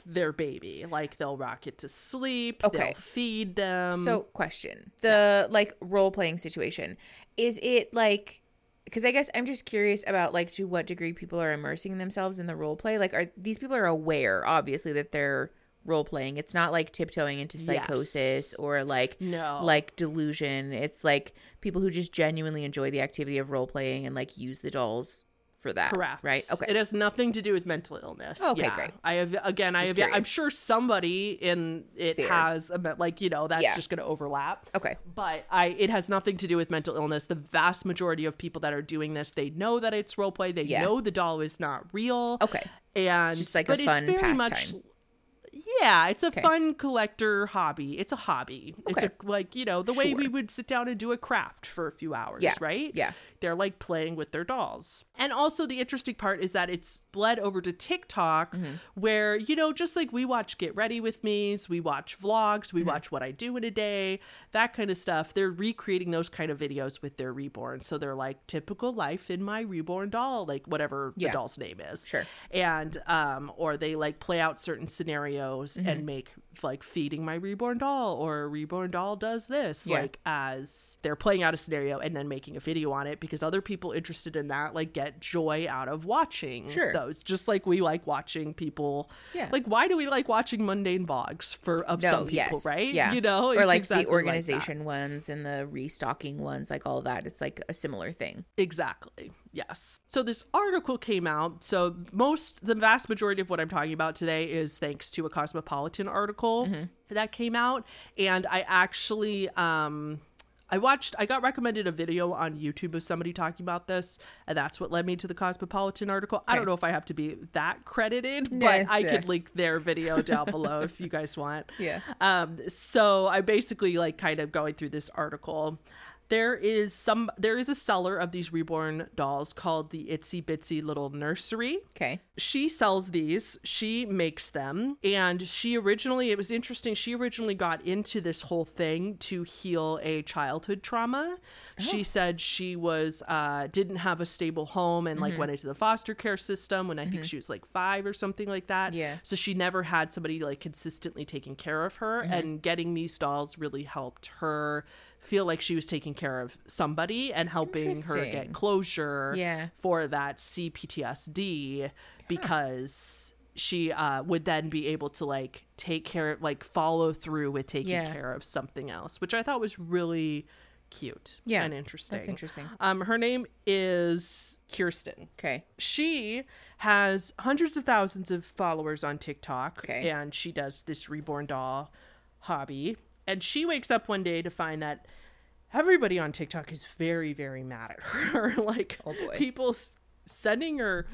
their baby. Like, they'll rock it to sleep, Okay. they'll feed them. So, question: the like role playing situation is it like? Because I guess I'm just curious about like to what degree people are immersing themselves in the role play. Like, are these people are aware, obviously, that they're role playing? It's not like tiptoeing into psychosis Yes. or like No. like delusion. It's like people who just genuinely enjoy the activity of role playing and like use the dolls for that. Correct. Right. Okay. It has nothing to do with mental illness. Okay, Yeah. great. I have again. I Just have. I'm sure somebody in it Fair. has a, like you know that's Yeah. just going to overlap. okay. But I, it has nothing to do with mental illness. The vast majority of people that are doing this, they know that it's role play. They Yeah. know the doll is not real. Okay. and just like a it's fun very much. Yeah, it's a Okay. fun collector hobby. It's a hobby. Okay. It's a like you know the way we would sit down and do a craft for a few hours, Yeah. right? Yeah. they're like playing with their dolls. And also the interesting part is that it's bled over to TikTok Mm-hmm. where, you know, just like we watch Get Ready with Me's, we watch vlogs, we Mm-hmm. watch what I do in a day, that kind of stuff. They're recreating those kind of videos with their reborn. So they're like typical life in my reborn doll, like whatever Yeah. the doll's name is. Sure. And um or they like play out certain scenarios Mm-hmm. and make like feeding my reborn doll or a reborn doll does this Yeah. like as they're playing out a scenario and then making a video on it because other people interested in that like get joy out of watching Sure. those just like we like watching people Yeah. like why do we like watching mundane vlogs for of No, some people yes, right Yeah, you know or like exactly the organization ones and the restocking ones, like all that. It's like a similar thing. Exactly. Yes. So this article came out. So most, the vast majority of what I'm talking about today is thanks to a Cosmopolitan article that came out, and I actually, um, I watched, I got recommended a video on YouTube of somebody talking about this, and that's what led me to the Cosmopolitan article. I don't know if I have to be that credited, but Yes, I yeah. could link their video down below if you guys want. Yeah. Um, so I basically like kind of going through this article. There is some there is a seller of these reborn dolls called the Itsy Bitsy Little Nursery. Okay. She sells these, she makes them, and she originally it was interesting, she originally got into this whole thing to heal a childhood trauma. Oh. She said she was uh didn't have a stable home and Mm-hmm. like went into the foster care system when I think she was like 5 or something like that. Yeah. So she never had somebody like consistently taking care of her, Mm-hmm. and getting these dolls really helped her feel like she was taking care of somebody and helping her get closure Yeah. for that CPTSD because she uh, would then be able to like take care, of like follow through with taking Yeah. care of something else, which I thought was really cute Yeah, and interesting. That's interesting. Um, her name is Kirsten Okay. she has hundreds of thousands of followers on TikTok Okay. and she does this reborn doll hobby and she wakes up one day to find that everybody on TikTok is very very mad at her like Oh, people s- sending her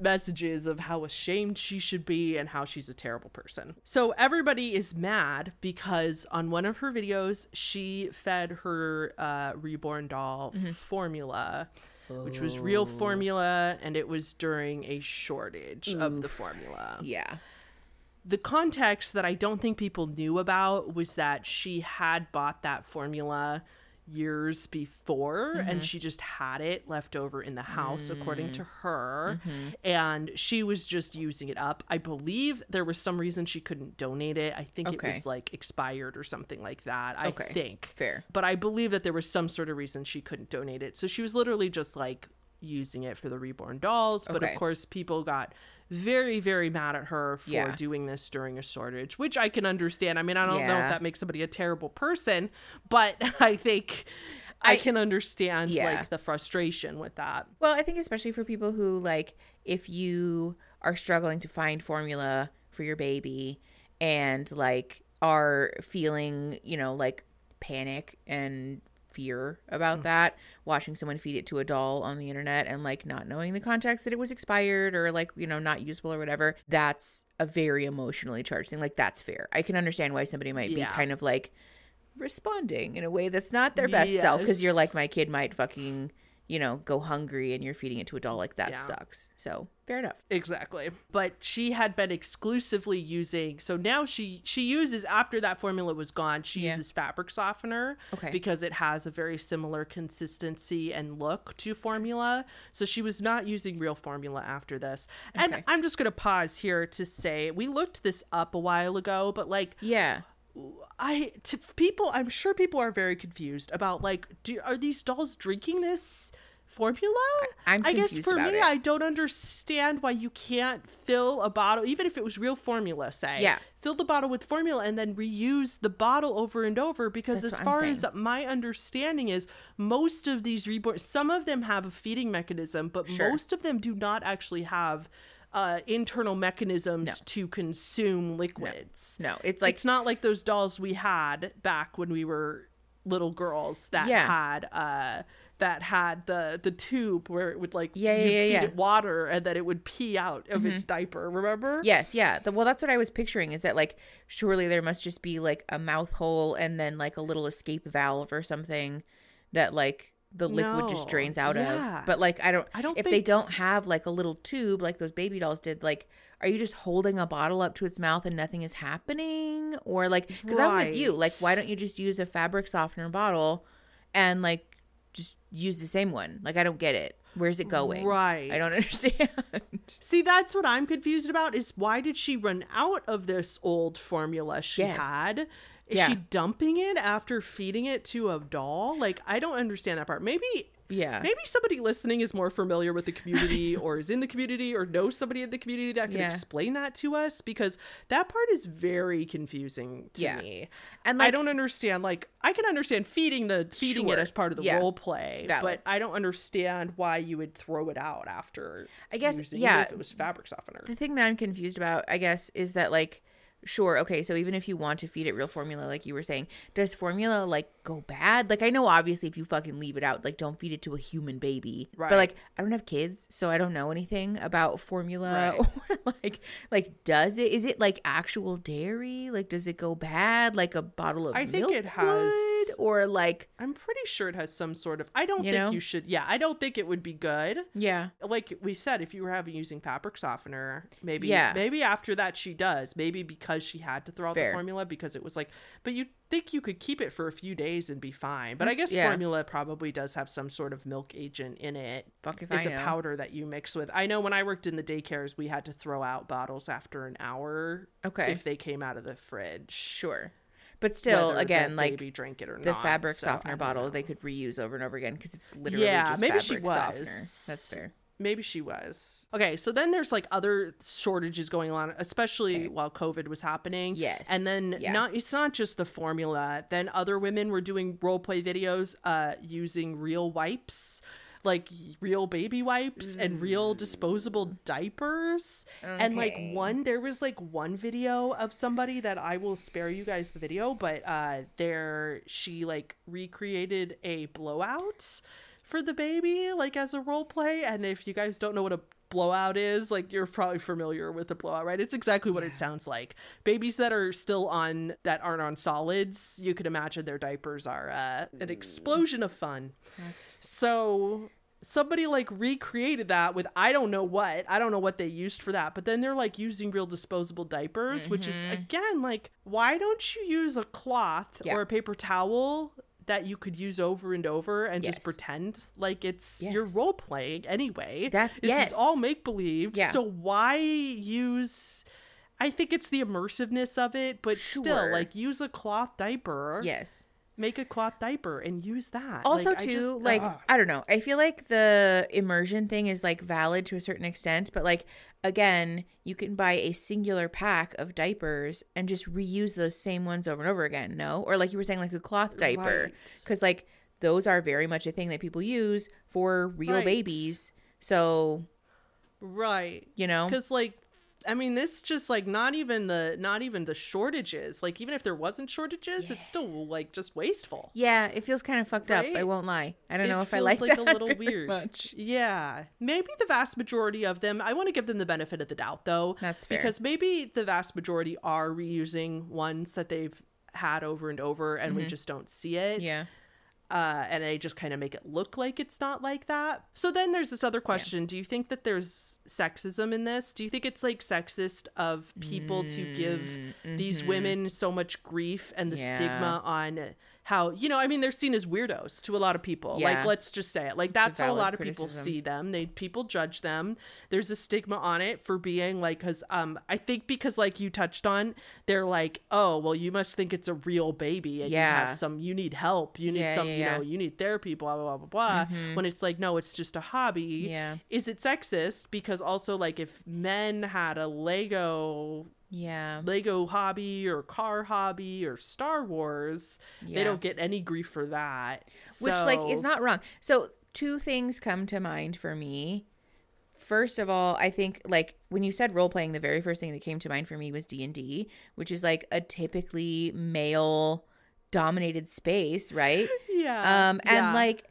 messages of how ashamed she should be and how she's a terrible person. So everybody is mad because on one of her videos she fed her uh, reborn doll Mm-hmm. formula which was real formula and it was during a shortage of the formula. Yeah. The context that I don't think people knew about was that she had bought that formula years before and mm-hmm. she just had it left over in the house according to mm. her mm-hmm. and she was just using it up. I believe there was some reason she couldn't donate it. I think it was like expired or something like that. I Okay. think Fair. but I believe that there was some sort of reason she couldn't donate it. So she was literally just like using it for the reborn dolls. But Okay. of course, people got very, very mad at her for Yeah. doing this during a shortage, which I can understand. I mean, I don't know if that makes somebody a terrible person, but I think I, I- can understand Yeah. like the frustration with that. Well, I think especially for people who like if you are struggling to find formula for your baby and like are feeling, you know, like panic and fear about mm. that, watching someone feed it to a doll on the internet and like not knowing the context that it was expired or like, you know, not usable or whatever, that's a very emotionally charged thing. Like that's fair. I can understand why somebody might Yeah. be kind of like responding in a way that's not their best self because you're like my kid might fucking you know go hungry and you're feeding it to a doll like that Yeah. sucks so fair enough Exactly. But she had been exclusively using so now she she uses after that formula was gone, she Yeah. uses fabric softener Okay. because it has a very similar consistency and look to formula. So she was not using real formula after this. And Okay. I'm just going to pause here to say we looked this up a while ago, but like yeah I to people, I'm sure people are very confused about like, do are these dolls drinking this formula? I'm I guess for about me, it. I don't understand why you can't fill a bottle, even if it was real formula. Say, Yeah. fill the bottle with formula and then reuse the bottle over and over. Because That's as far as my understanding is, most of these reborn, some of them have a feeding mechanism, but Sure. most of them do not actually have. Uh, internal mechanisms to consume liquids no it's like it's not like those dolls we had back when we were little girls that Yeah. had uh that had the the tube where it would like Yeah, yeah, yeah, feed yeah. Mm-hmm. it water and that it would pee out of its diaper remember yes yeah the, well that's what i was picturing is that like surely there must just be like a mouth hole and then like a little escape valve or something that like the liquid just drains out Yeah. of. But like I don't I don't if they don't have like a little tube like those baby dolls did, like are you just holding a bottle up to its mouth and nothing is happening? Or like because I'm with you, like why don't you just use a fabric softener bottle and like just use the same one? Like I don't get it. Where's it going? Right. I don't understand. See, that's what I'm confused about is why did she run out of this old formula she Yes. had? Is Yeah. she dumping it after feeding it to a doll? Like, I don't understand that part. Maybe yeah. maybe somebody listening is more familiar with the community or is in the community or knows somebody in the community that can Yeah. explain that to us because that part is very confusing to Yeah. me. And I don't understand like I can understand feeding the feeding it as part of the Yeah. role play, but I don't understand why you would throw it out after I guess, yeah. it if it was fabric softener. the thing that I'm confused about, I guess, is that like sure, okay, so even if you want to feed it real formula like you were saying, does formula like go bad? Like I know obviously if you fucking leave it out, like don't feed it to a human baby. Right. But like I don't have kids, so I don't know anything about formula Right. or like like does it is it like actual dairy? Like does it go bad like a bottle of I think it has- would? or like I'm pretty sure it has some sort of. I don't You think know? you should. Yeah, I don't think it would be good. yeah. Like we said, if you were having using fabric softener, maybe Yeah. maybe after that she does. Maybe because she had to throw out Fair. the formula because it was like. But you think you could keep it for a few days and be fine. But I guess yeah. formula probably does have some sort of milk agent in it. Fuck if it's I know. A powder that you mix with. I know when I worked in the daycares, we had to throw out bottles after an hour. Okay. If they came out of the fridge. Sure. But still, whether again, like baby drank it or the not, fabric so softener bottle know. they could reuse over and over again because it's literally Yeah, just maybe she fabric softener. was. That's fair. Maybe she was. Okay, so then there's like other shortages going on, especially Okay. while COVID was happening. Yes. And then Yeah. not it's not just the formula. Then other women were doing role play videos uh using real wipes, like real baby wipes and real disposable diapers. And like one there was like one video of somebody that I will spare you guys the video, but uh there she like recreated a blowout for the baby like as a role play and if you guys don't know what a blowout is like you're probably familiar with the blowout right it's exactly what it sounds like babies that are still on that aren't on solids you could imagine their diapers are uh, an explosion of fun so somebody like recreated that with I don't know what. I don't know what they used for that. But then they're like using real disposable diapers, which is again like why don't you use a cloth Yeah. or a paper towel that you could use over and over and Yes. just pretend like it's you're role playing anyway. That's- this yes. is all make believe. Yeah. So why use I think it's the immersiveness of it, but still, like use a cloth diaper. Yes. Make a cloth diaper and use that. Also, Like, I too, just- like ugh. I don't know. I feel like the immersion thing is like valid to a certain extent, but like again, you can buy a singular pack of diapers and just reuse those same ones over and over again. No, or like you were saying, like a cloth diaper, Right. because like those are very much a thing that people use for real Right. babies. So right. you know, because like i mean this just like not even the not even the shortages like even if there wasn't shortages it's still like just wasteful yeah, it feels kind of fucked up. I won't lie. I don't It know if I like, like a little weird. Much. yeah maybe the vast majority of them i want to give them the benefit of the doubt though That's fair. because maybe the vast majority are reusing ones that they've had over and over and we just don't see it Mm-hmm. Yeah. Uh, and they just kind of make it look like it's not like that. So then there's this other question: Do you think that there's sexism in this? Do you think it's like sexist of people to give these women so much grief and the Mm, Yeah. stigma on how you know? I mean, they're seen as weirdos to a lot of people. Like, let's just say it. Like that's how a lot of people see them. They people judge them. There's a stigma on it for being like, because um, I think because like you touched on, they're like, oh, well, you must think it's a real baby and you have some, you need help, you need Yeah, some, yeah, you know, you need therapy, blah blah blah blah blah. When it's like, no, it's just a hobby. Yeah. Is it sexist? Because also like if men had a Lego Yeah. Lego hobby or car hobby or Star Wars, Yeah. they don't get any grief for that. which like is not wrong so two things come to mind for me first of all i think like when you said role playing the very first thing that came to mind for me was d&d which is like a typically male dominated space right yeah. um and yeah. like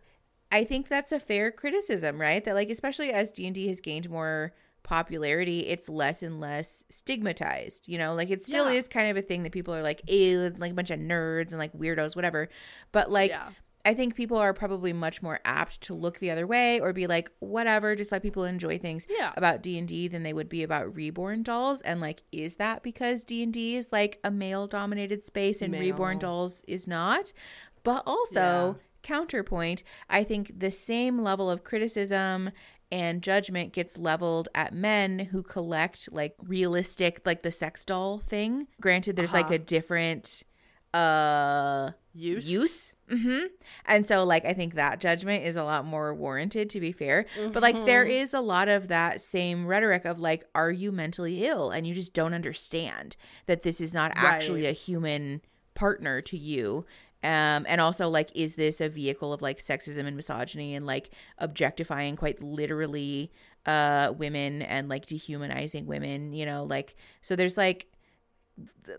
i think that's a fair criticism right that like especially as d&d has gained more popularity it's less and less stigmatized you know like it still Yeah. is kind of a thing that people are like ew like a bunch of nerds and like weirdos whatever but like Yeah. I think people are probably much more apt to look the other way or be like, whatever, just let people enjoy things Yeah. about D and D than they would be about reborn dolls. And like, is that because D and D is like a male dominated space and reborn dolls is not? But also, counterpoint, I think the same level of criticism and judgment gets leveled at men who collect like realistic, like the sex doll thing. Granted, there's like Uh-huh. a different uh Use. use. mm-hmm. And so, like, I think that judgment is a lot more warranted, to be fair. But, like, there is a lot of that same rhetoric of, like, are you mentally ill? And you just don't understand that this is not actually a human partner to you. Um, and also, like, is this a vehicle of, like, sexism and misogyny and, like, objectifying quite literally uh women and like dehumanizing women you know like so there's like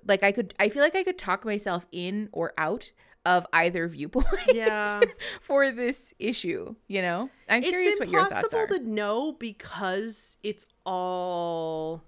like I could I feel like I could talk myself in or out of either viewpoint Yeah. for this issue, you know? I'm It's curious what your thoughts are impossible to know because it's all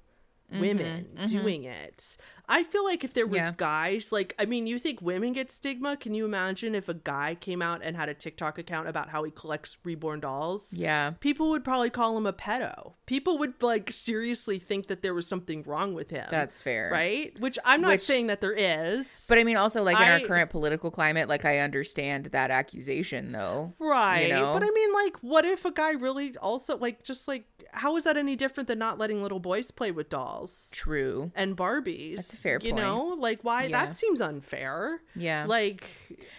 women doing it. I feel like if there was Yeah. guys, like I mean, you think women get stigma? Can you imagine if a guy came out and had a TikTok account about how he collects reborn dolls? yeah. People would probably call him a pedo. People would like seriously think that there was something wrong with him. That's fair. right. Which I'm not Which- saying that there is. But I mean also like in our current political climate, like I understand that accusation though. Right. You know? But I mean, like, what if a guy really also, like, just like, how is that any different than not letting little boys play with dolls True. and Barbies? That's fair You point. know, like, why? Yeah. that seems unfair. Yeah. Like,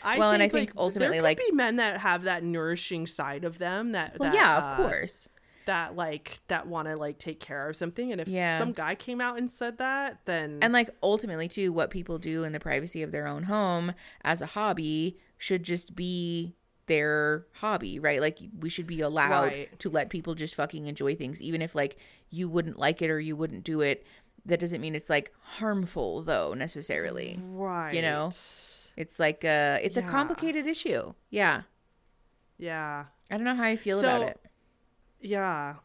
I Well, think, and I think like, ultimately, like- be men that have that nourishing side of them that, well, that, yeah, of uh, course. that like that want to like take care of something. And if Yeah. some guy came out and said that, then And like ultimately too, what people do in the privacy of their own home as a hobby should just be their hobby, right? Like we should be allowed Right. to let people just fucking enjoy things, even if like you wouldn't like it or you wouldn't do it. That doesn't mean it's like harmful though necessarily. right, you know? It's like uh it's a complicated issue. Yeah. yeah, I don't know how I feel So- about it. yeah.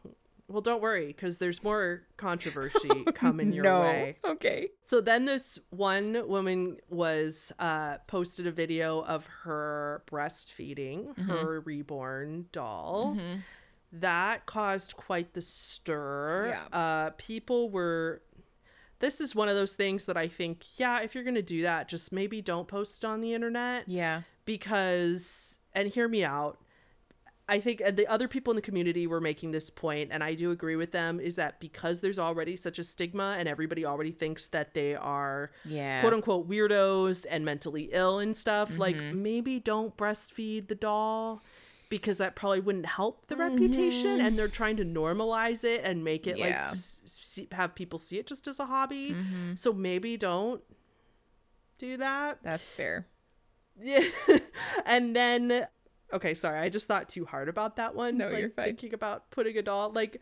Well, don't worry, because there's more controversy coming your way. Okay. So then this one woman was uh posted a video of her breastfeeding Mm-hmm. her reborn doll. That caused quite the stir. Yeah. Uh people were this is one of those things that I think, yeah, if you're going to do that, just maybe don't post it on the internet Yeah. because and hear me out i think uh, the other people in the community were making this point and i do agree with them is that because there's already such a stigma and everybody already thinks that they are Yeah. quote unquote weirdos and mentally ill and stuff like Mm-hmm. maybe don't breastfeed the doll because that probably wouldn't help the reputation and they're trying to normalize it and make it Mm-hmm. Yeah. like see, have people see it just as a hobby Mm-hmm. so maybe don't do that That's fair. yeah. and then okay, sorry, I just thought too hard about that one. No, like, you're fine. Thinking about putting a doll like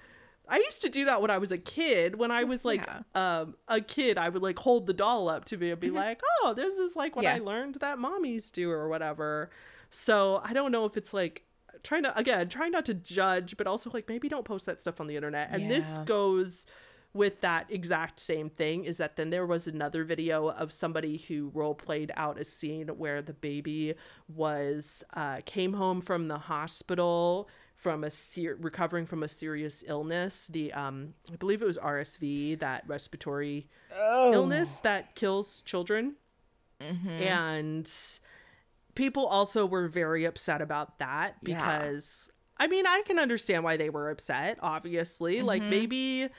I used to do that when I was a kid. When I was like Yeah. um a kid, I would like hold the doll up to me and be like, "Oh, this is like what Yeah. I learned that mommies do or whatever." So, I don't know if it's like trying to again, trying not to judge, but also like maybe don't post that stuff on the internet. And this goes with that exact same thing is that then there was another video of somebody who role played out a scene where the baby was uh, came home from the hospital from a ser- recovering from a serious illness the um i believe it was rsv that respiratory Oh. illness that kills children and people also were very upset about that Yeah. because I mean, I can understand why they were upset, obviously. Like Mm-hmm. maybe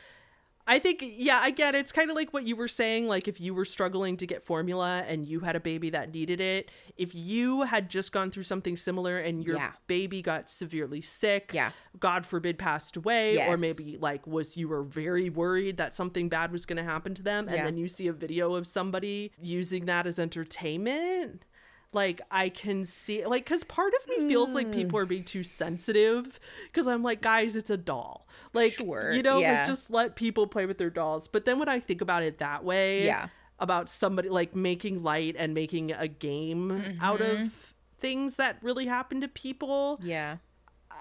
I think yeah, I get. It's kind of like what you were saying like if you were struggling to get formula and you had a baby that needed it, if you had just gone through something similar and your Yeah. baby got severely sick, Yeah. god forbid passed away or maybe like was you were very worried that something bad was going to happen to them and Yeah. then you see a video of somebody using that as entertainment like i can see like because part of me feels like people are being too sensitive because i'm like guys it's a doll like Sure, you know yeah. like just let people play with their dolls but then when i think about it that way Yeah. about somebody like making light and making a game out Mm-hmm. of things that really happen to people Yeah.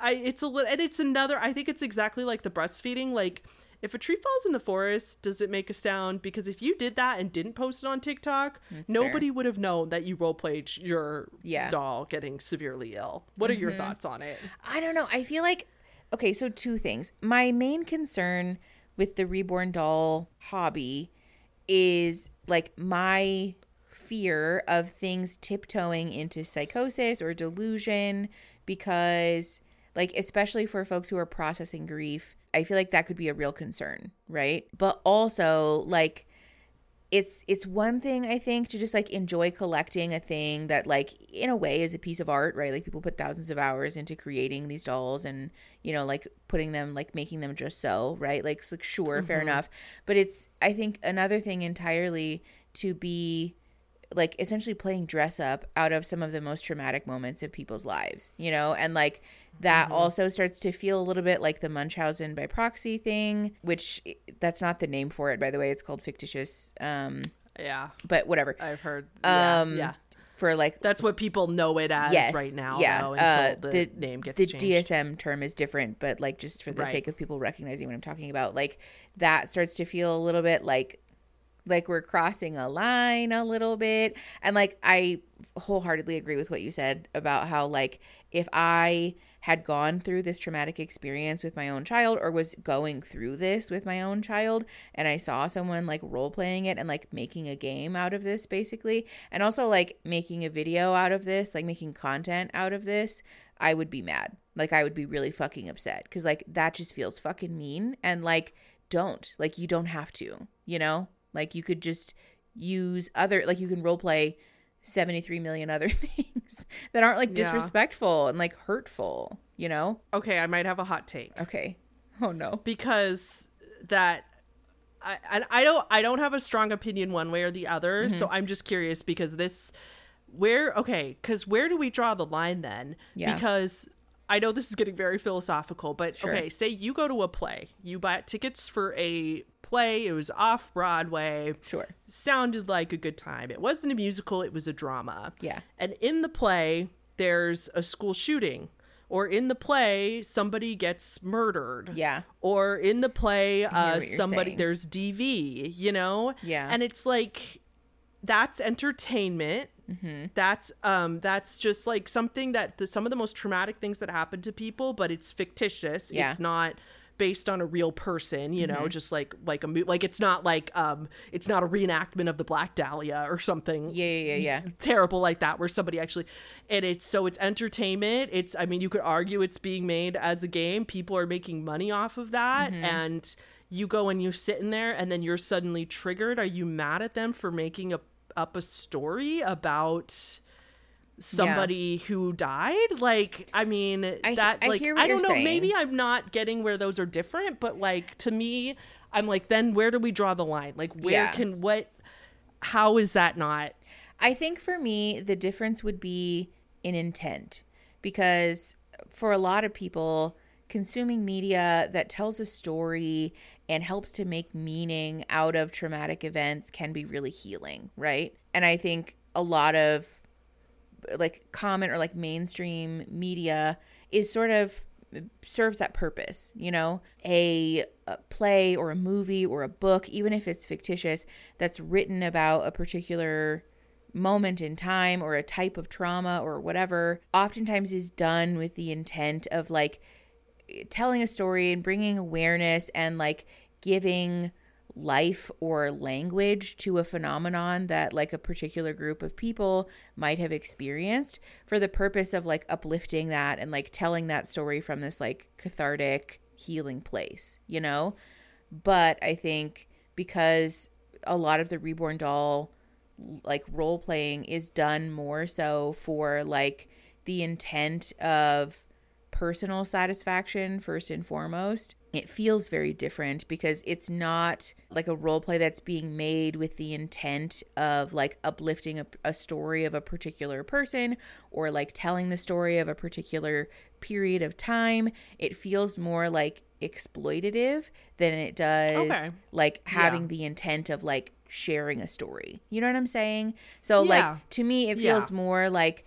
I it's a little and it's another I think it's exactly like the breastfeeding like if a tree falls in the forest, does it make a sound? Because if you did that and didn't post it on TikTok, nobody would have known that you role played your Yeah. doll getting severely ill. What are your mm-hmm. thoughts on it? I don't know. I feel like okay, so two things. My main concern with the reborn doll hobby is like my fear of things tiptoeing into psychosis or delusion because like especially for folks who are processing grief, I feel like that could be a real concern, right? But also like it's it's one thing I think to just like enjoy collecting a thing that like in a way is a piece of art, right? Like people put thousands of hours into creating these dolls and you know like putting them like making them just so, right? Like, so, like sure, fair mm-hmm. enough. But it's I think another thing entirely to be like essentially playing dress up out of some of the most traumatic moments of people's lives, you know? And like that also starts to feel a little bit like the Munchausen by proxy thing, which that's not the name for it, by the way. It's called fictitious, um, Yeah, but whatever. I've heard. Yeah, Um, yeah. For like That's what people know it as yes, right now. yeah. though, until uh, the, name gets the changed. DSM term is different, but like just for the Right. sake of people recognizing what I'm talking about, like that starts to feel a little bit like like we're crossing a line a little bit. And like I wholeheartedly agree with what you said about how like if I had gone through this traumatic experience with my own child or was going through this with my own child and I saw someone like role playing it and like making a game out of this basically and also like making a video out of this like making content out of this I would be mad. Like I would be really fucking upset cuz like that just feels fucking mean and like don't. Like you don't have to you know like you could just use other like you can role play 73 million other things that aren't like Yeah. disrespectful and like hurtful, you know? Okay, I might have a hot take. Okay. Oh no. because that I, and I don't I don't have a strong opinion one way or the other. So Mm-hmm. I'm just curious because this where okay, because where do we draw the line then? Yeah. Because I know this is getting very philosophical, but Sure. okay, say you go to a play, you buy tickets for a play, it was off Broadway, Sure. sounded like a good time. It wasn't a musical, it was a drama. Yeah. And in the play, there's a school shooting. Or in the play, somebody gets murdered. Yeah. Or in the play, uh, somebody saying. there's DV, you know? Yeah. And it's like that's entertainment. Mm-hmm. That's um that's just like something that the, some of the most traumatic things that happen to people, but it's fictitious. Yeah. It's not based on a real person, you know, Mm-hmm. just like like a mo- like it's not like um it's not a reenactment of the Black Dahlia or something Yeah, yeah, yeah, terrible like that where somebody actually and it's so it's entertainment it's i mean you could argue it's being made as a game people are making money off of that Mm-hmm. and you go and you sit in there and then you're suddenly triggered are you mad at them for making a, up a story about somebody who died like i mean I- that I like hear what i don't know saying. maybe i'm not getting where those are different but like to me i'm like then where do we draw the line like where Yeah. can what how is that not I think for me, the difference would be in intent because for a lot of people, consuming media that tells a story and helps to make meaning out of traumatic events can be really healing, right? And I think a lot of like common or like mainstream media is sort of serves that purpose you know a, a play or a movie or a book even if it's fictitious that's written about a particular moment in time or a type of trauma or whatever oftentimes is done with the intent of like telling a story and bringing awareness and like giving life or language to a phenomenon that like a particular group of people might have experienced for the purpose of like uplifting that and like telling that story from this like cathartic healing place you know? But i think because a lot of the reborn doll like role playing is done more so for like the intent of personal satisfaction first and foremost it feels very different because it's not like a role play that's being made with the intent of like uplifting a, a story of a particular person or like telling the story of a particular period of time it feels more like exploitative than it does Okay. like having Yeah. the intent of like sharing a story you know what i'm saying so Yeah. like to me it Yeah. feels more like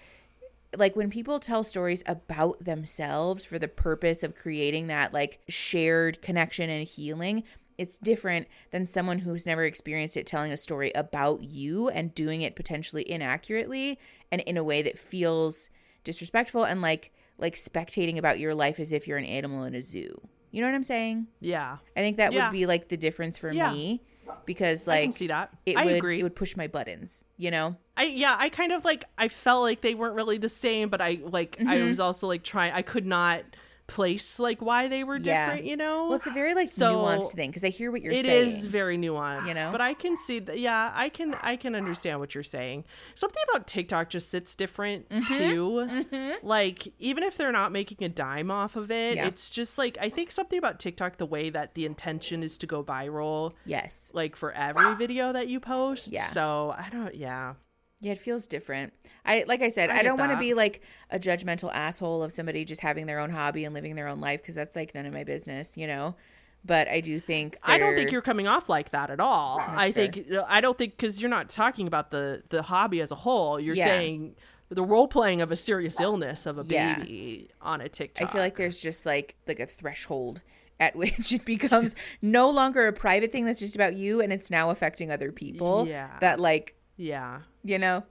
like when people tell stories about themselves for the purpose of creating that like shared connection and healing it's different than someone who's never experienced it telling a story about you and doing it potentially inaccurately and in a way that feels disrespectful and like like spectating about your life as if you're an animal in a zoo. You know what I'm saying? Yeah. I think that Yeah. would be like the difference for Yeah. me because I can like see that. it I would agree. it would push my buttons, you know? I yeah, I kind of like I felt like they weren't really the same, but I like I Mm-hmm. was also like trying I could not place like why they were Yeah. different, you know? Well, it's a very like So, nuanced thing because I hear what you're It saying. it is very nuanced, You know? But I can see that. Yeah, I can. I can understand what you're saying. Something about TikTok just sits different Mm-hmm. too. Like even if they're not making a dime off of it, Yeah. it's just like I think something about TikTok, the way that the intention is to go viral, Yes. like for every video that you post. Yeah. So I don't. Yeah. Yeah, it feels different. I like I said, I I, don't want to be like a judgmental asshole of somebody just having their own hobby and living their own life because that's like none of my business, you know. But I do think I don't think you're coming off like that at all. I fair. think I don't think because you're not talking about the the hobby as a whole. You're Yeah. saying the role playing of a serious illness of a Yeah. baby on a TikTok. I feel like there's just like like a threshold at which it becomes no longer a private thing that's just about you and it's now affecting other people. Yeah. That like yeah, you know,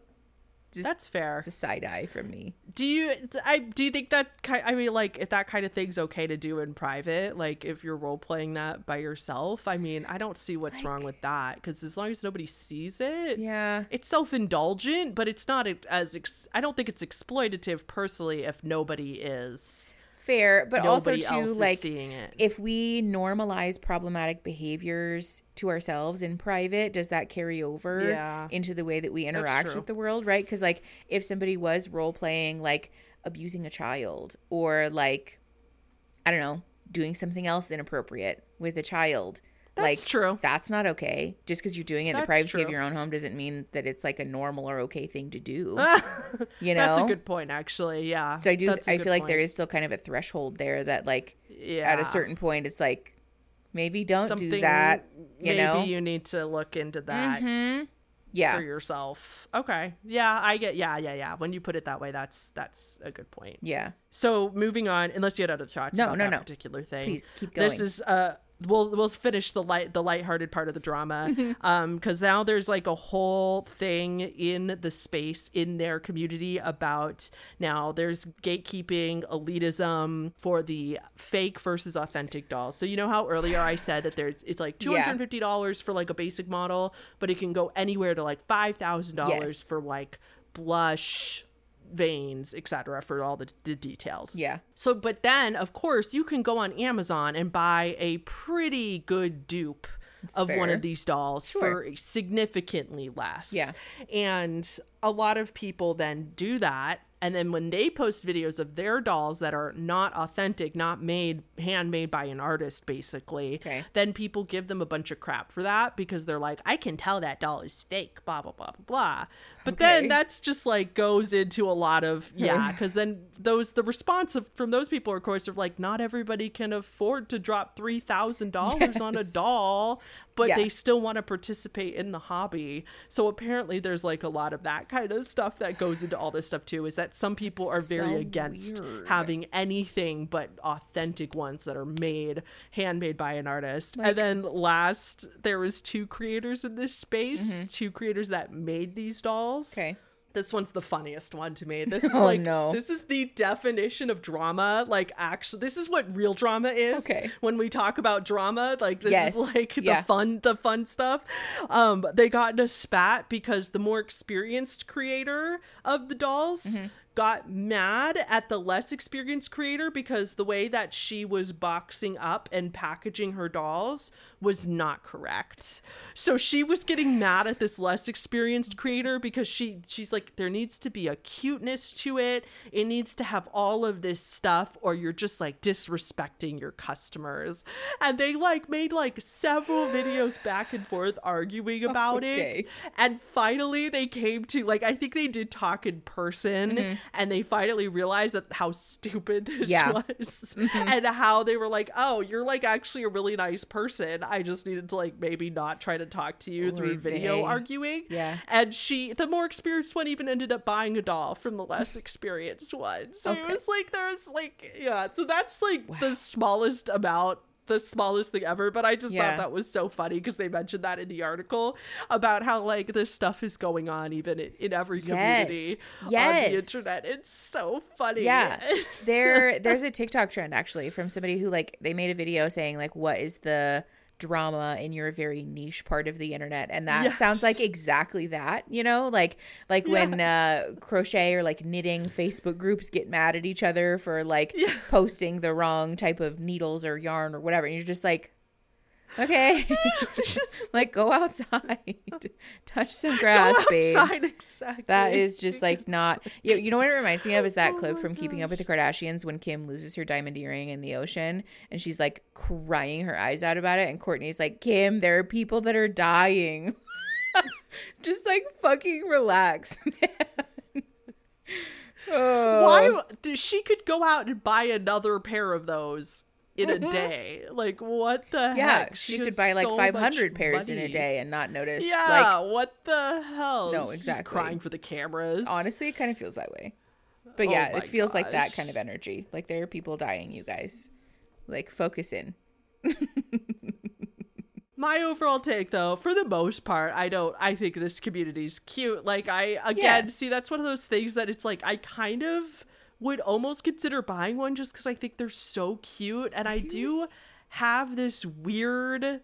just that's fair. it's a side eye from me. Do you I do you think that I mean like if that kind of thing's okay to do in private? Like if you're role playing that by yourself? I mean, I don't see what's wrong with that because as long as nobody sees it, Yeah. it's self-indulgent, but it's not as ex- I don't think it's exploitative personally if nobody is. Fair, but also Nobody else too like seeing it. if we normalize problematic behaviors to ourselves in private, does that carry over Yeah. into the way that we interact with the world, right? Because like if somebody was role playing like abusing a child or like I don't know, doing something else inappropriate with a child, That's like true. That's not okay. Just because you're doing it in the That's privacy of your own home doesn't mean that it's like a normal or okay thing to do. you know, That's a good point, actually. Yeah. so I do. I feel like there is still kind of a threshold there that like yeah. at a certain point it's like maybe don't something do that you maybe know you need to look into that hmm yeah for yourself. Okay. Yeah, I get. Yeah, yeah, yeah. When you put it that way, that's that's a good point. yeah So moving on, unless you had other thoughts No, about no, that no. particular thing. Please, keep going. This is uh we'll we'll finish the light the lighthearted part of the drama um because now there's like a whole thing in the space in their community about now there's gatekeeping elitism for the fake versus authentic dolls so you know how earlier i said that there's it's like $250 for like a basic model but it can go anywhere to like $5000 Yes. for like blush veins etc for all the, the details yeah so, but then, of course, you can go on Amazon and buy a pretty good dupe of one of these dolls Sure. for significantly less. Yeah. And a lot of people then do that. And then when they post videos of their dolls that are not authentic, not made, handmade by an artist, basically, Okay. then people give them a bunch of crap for that because they're like, I can tell that doll is fake, blah, blah, blah, blah, blah. But Okay. then that's just like goes into a lot of, yeah, because then those, the response of, from those people, of course, are like, not everybody can afford to drop $3,000 on a doll, but Yeah. they still want to participate in the hobby. So apparently there's like a lot of that kind of stuff that goes into all this stuff too, is that some people are very so against weird. having anything but authentic ones that are made handmade by an artist and then last there was two creators in this space two creators that made these dolls Mm-hmm. okay this one's the funniest one to me this is Oh, like no. this is the definition of drama like actually this is what real drama is Okay. when we talk about drama like this Yes. is like Yeah. the fun the fun stuff um they got in a spat because the more experienced creator of the dolls Mm-hmm. got mad at the less experienced creator because the way that she was boxing up and packaging her dolls was not correct. So she was getting mad at this less experienced creator because she she's like there needs to be a cuteness to it. It needs to have all of this stuff or you're just like disrespecting your customers. And they like made like several videos back and forth arguing about Okay. it. And finally they came to like I think they did talk in person and they finally realized that how stupid this Mm-hmm. Was and how they were like, "Oh, you're like actually a really nice person. I just needed to like maybe not try to talk to you through video arguing." Yeah. And she the more experienced one even ended up buying a doll from the less experienced one. So it was like there was like yeah, so that's like the smallest amount the smallest thing ever, but I just Yeah. thought that was so funny because they mentioned that in the article about how like this stuff is going on even in, in every community on the internet. It's so funny. Yeah. there there's a TikTok trend actually from somebody who like they made a video saying like what is the drama in your very niche part of the internet and that sounds like exactly that you know? Like like when uh crochet or like knitting facebook groups get mad at each other for like posting the wrong type of needles or yarn or whatever and you're just like okay like go outside touch some grass Go babe outside, exactly. that is just like not. You, you know what it reminds me of is that Oh clip from Keeping Up with the Kardashians when Kim loses her diamond earring in the ocean and she's like crying her eyes out about it, and Kourtney's like, Kim, there are people that are dying. just like fucking relax, man. oh. Why she could go out and buy another pair of those in a day? Like what the Mm-hmm. Yeah, heck? she has could buy like so 500 much pairs in a day and not notice. Yeah, Like, what the hell? No, She's exactly. crying for the cameras. honestly, it kind of feels that way. But Oh yeah, my it feels like that kind of energy. Like there are people dying, you guys. Like focus in. My overall take though, for the most part, I don't I think this community's cute. Like I again, Yeah. see that's one of those things that it's like I kind of would almost consider buying one just cuz I think they're so cute and I do have this weird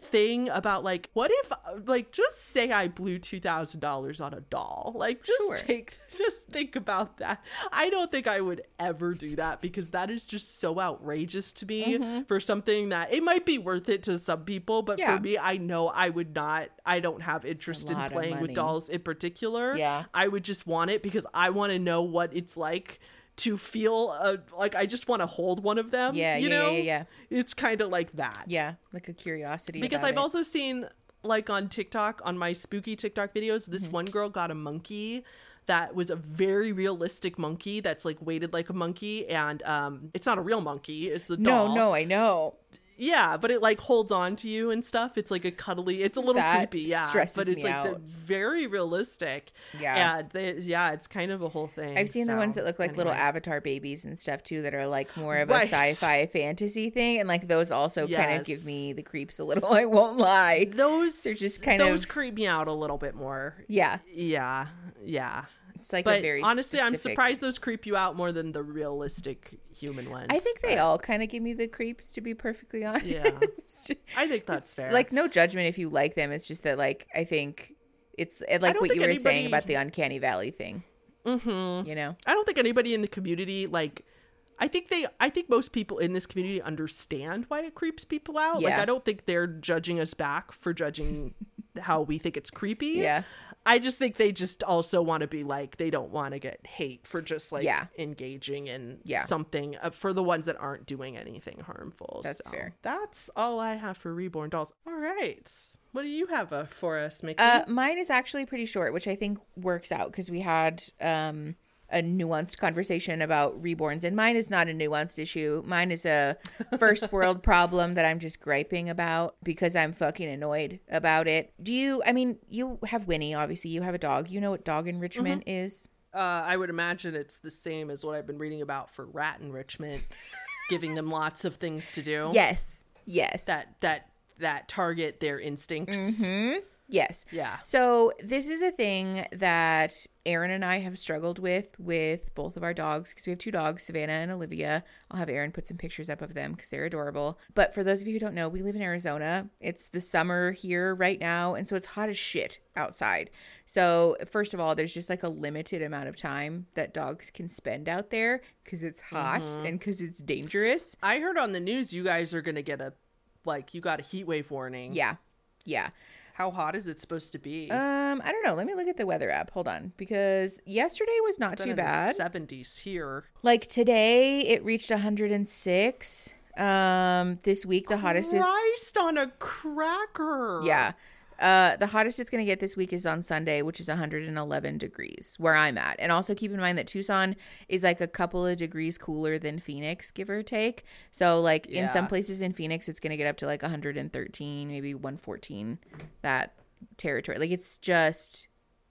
thing about like what if like just say I blew $2000 on a doll. Like just Sure. take just think about that. I don't think I would ever do that because that is just so outrageous to me for something that it might be worth it to some people, but Yeah. for me, I know I would not. I don't have interest in playing with dolls in particular. Yeah. I would just want it because I want to know what it's like to feel uh, like I just want to hold one of them. Yeah, you yeah, yeah, know, yeah, yeah. It's kind of like that Yeah, like a curiosity. because I've it. also seen like on TikTok on my spooky TikTok videos, this Mm-hmm. one girl got a monkey that was a very realistic monkey that's like weighted like a monkey and um it's not a real monkey, it's a doll. No, no, I know. Yeah, but it like holds on to you and stuff. It's like a cuddly. It's a little That creepy, yeah. stresses but it's me like out. very realistic. Yeah. and they, yeah, it's kind of a whole thing. I've seen the ones that look like little avatar babies and stuff too that are like more of a sci-fi fantasy thing and like those also kind of give me the creeps a little I won't lie. Those They're just kind those of- those creep me out a little bit more. Yeah, Yeah, yeah. It's like a But honestly, I'm surprised those creep you out more than the realistic human ones. I think they but all kind of give me the creeps to be perfectly honest. Yeah. I think that's fair. Like no judgment if you like them. It's just that like I think it's like what you were saying about the uncanny valley thing. Mm-hmm. You know. I don't think anybody in the community like. I think they. I think most people in this community understand why it creeps people out. Like I don't think they're judging us back for judging how we think it's creepy. Yeah. I just think they just also want to be like they don't want to get hate for just like Yeah. engaging in Yeah. something uh, for the ones that aren't doing anything harmful. That's So fair. That's all I have for reborn dolls. All right, what do you have uh, for us, Mickey? Uh, mine is actually pretty short, which I think works out because we had um, a nuanced conversation about reborns, and mine is not a nuanced issue. Mine is a first world problem that I'm just griping about because I'm fucking annoyed about it. Do you? I mean, you have Winnie, obviously. You have a dog. You know what dog enrichment is? Uh, I would imagine it's the same as what I've been reading about for rat enrichment, giving them lots of things to do. Yes. Yes. That that that target their instincts. Mm-hmm. Yes. Yeah. So this is a thing that Aaron and I have struggled with with both of our dogs because we have two dogs, Savannah and Olivia. I'll have Aaron put some pictures up of them because they're adorable. But for those of you who don't know, we live in Arizona. It's the summer here right now, and so it's hot as shit outside. So first of all, there's just like a limited amount of time that dogs can spend out there because it's hot mm-hmm. and because it's dangerous. I heard on the news you guys are gonna get a like you got a heat wave warning. Yeah, yeah. How hot is it supposed to be? Um, I don't know. Let me look at the weather app. Hold on, because yesterday was not too bad. Seventies here. Like today, it reached 106. Um, this week the hottest is Christ on a cracker. yeah. Uh, the hottest it's gonna get this week is on Sunday, which is 111 degrees where I'm at. And also keep in mind that Tucson is like a couple of degrees cooler than Phoenix, give or take. So like in some places in Phoenix, it's gonna get up to like 113, maybe 114, that territory. Like it's just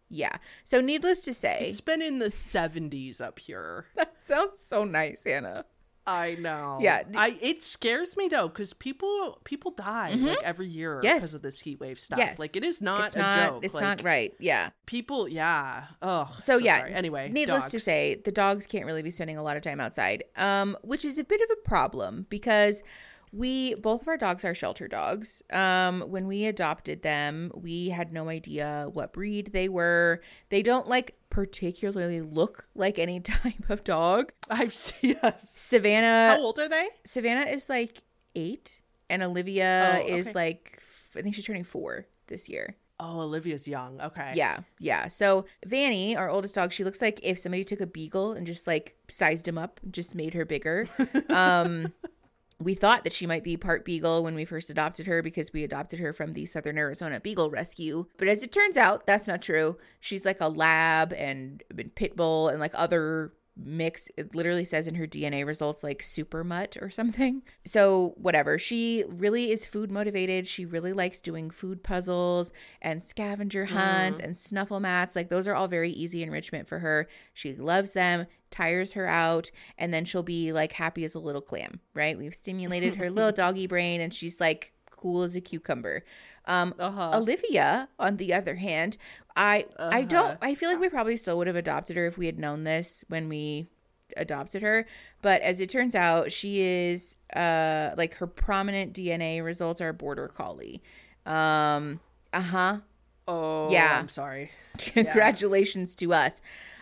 yeah. So needless to say, It's been in the seventies up here. that sounds so nice, Hannah. I know. Yeah. I it scares me though because people people die like every year Mm-hmm. Yes. because of this heat wave stuff. Yes. Like it is not it's a not joke. it's like, not right. Yeah. People, yeah. Oh, So, yeah, sorry. Anyway, needless to say, the dogs can't really be spending a lot of time outside, um, which is a bit of a problem because we both of our dogs are shelter dogs. Um, when we adopted them, we had no idea what breed they were. They don't like particularly look like any type of dog. I've seen yes. Savannah How old are they? Savannah is like eight, and Olivia Oh, is like f- I think she's turning four this year. Oh, Olivia's young. Okay. Yeah, yeah. So Vanny, our oldest dog, she looks like if somebody took a beagle and just like sized him up, just made her bigger. Um, we thought that she might be part beagle when we first adopted her because we adopted her from the Southern Arizona Beagle Rescue. But as it turns out, that's not true. She's like a lab and, pit bull and like other mix it literally says in her dna results like super mutt or something. So whatever. She really is food motivated. She really likes doing food puzzles and scavenger hunts and snuffle mats. Like those are all very easy enrichment for her. She loves them tires her out and then she'll be like happy as a little clam right? We've stimulated her little doggy brain and she's like cool as a cucumber. Um Uh-huh. Olivia, on the other hand, I I don't I feel like we probably still would have adopted her if we had known this when we adopted her. But as it turns out, she is uh like her prominent DNA results are border collie. Um uh-huh. Oh, Yeah. I'm sorry. Congratulations to us.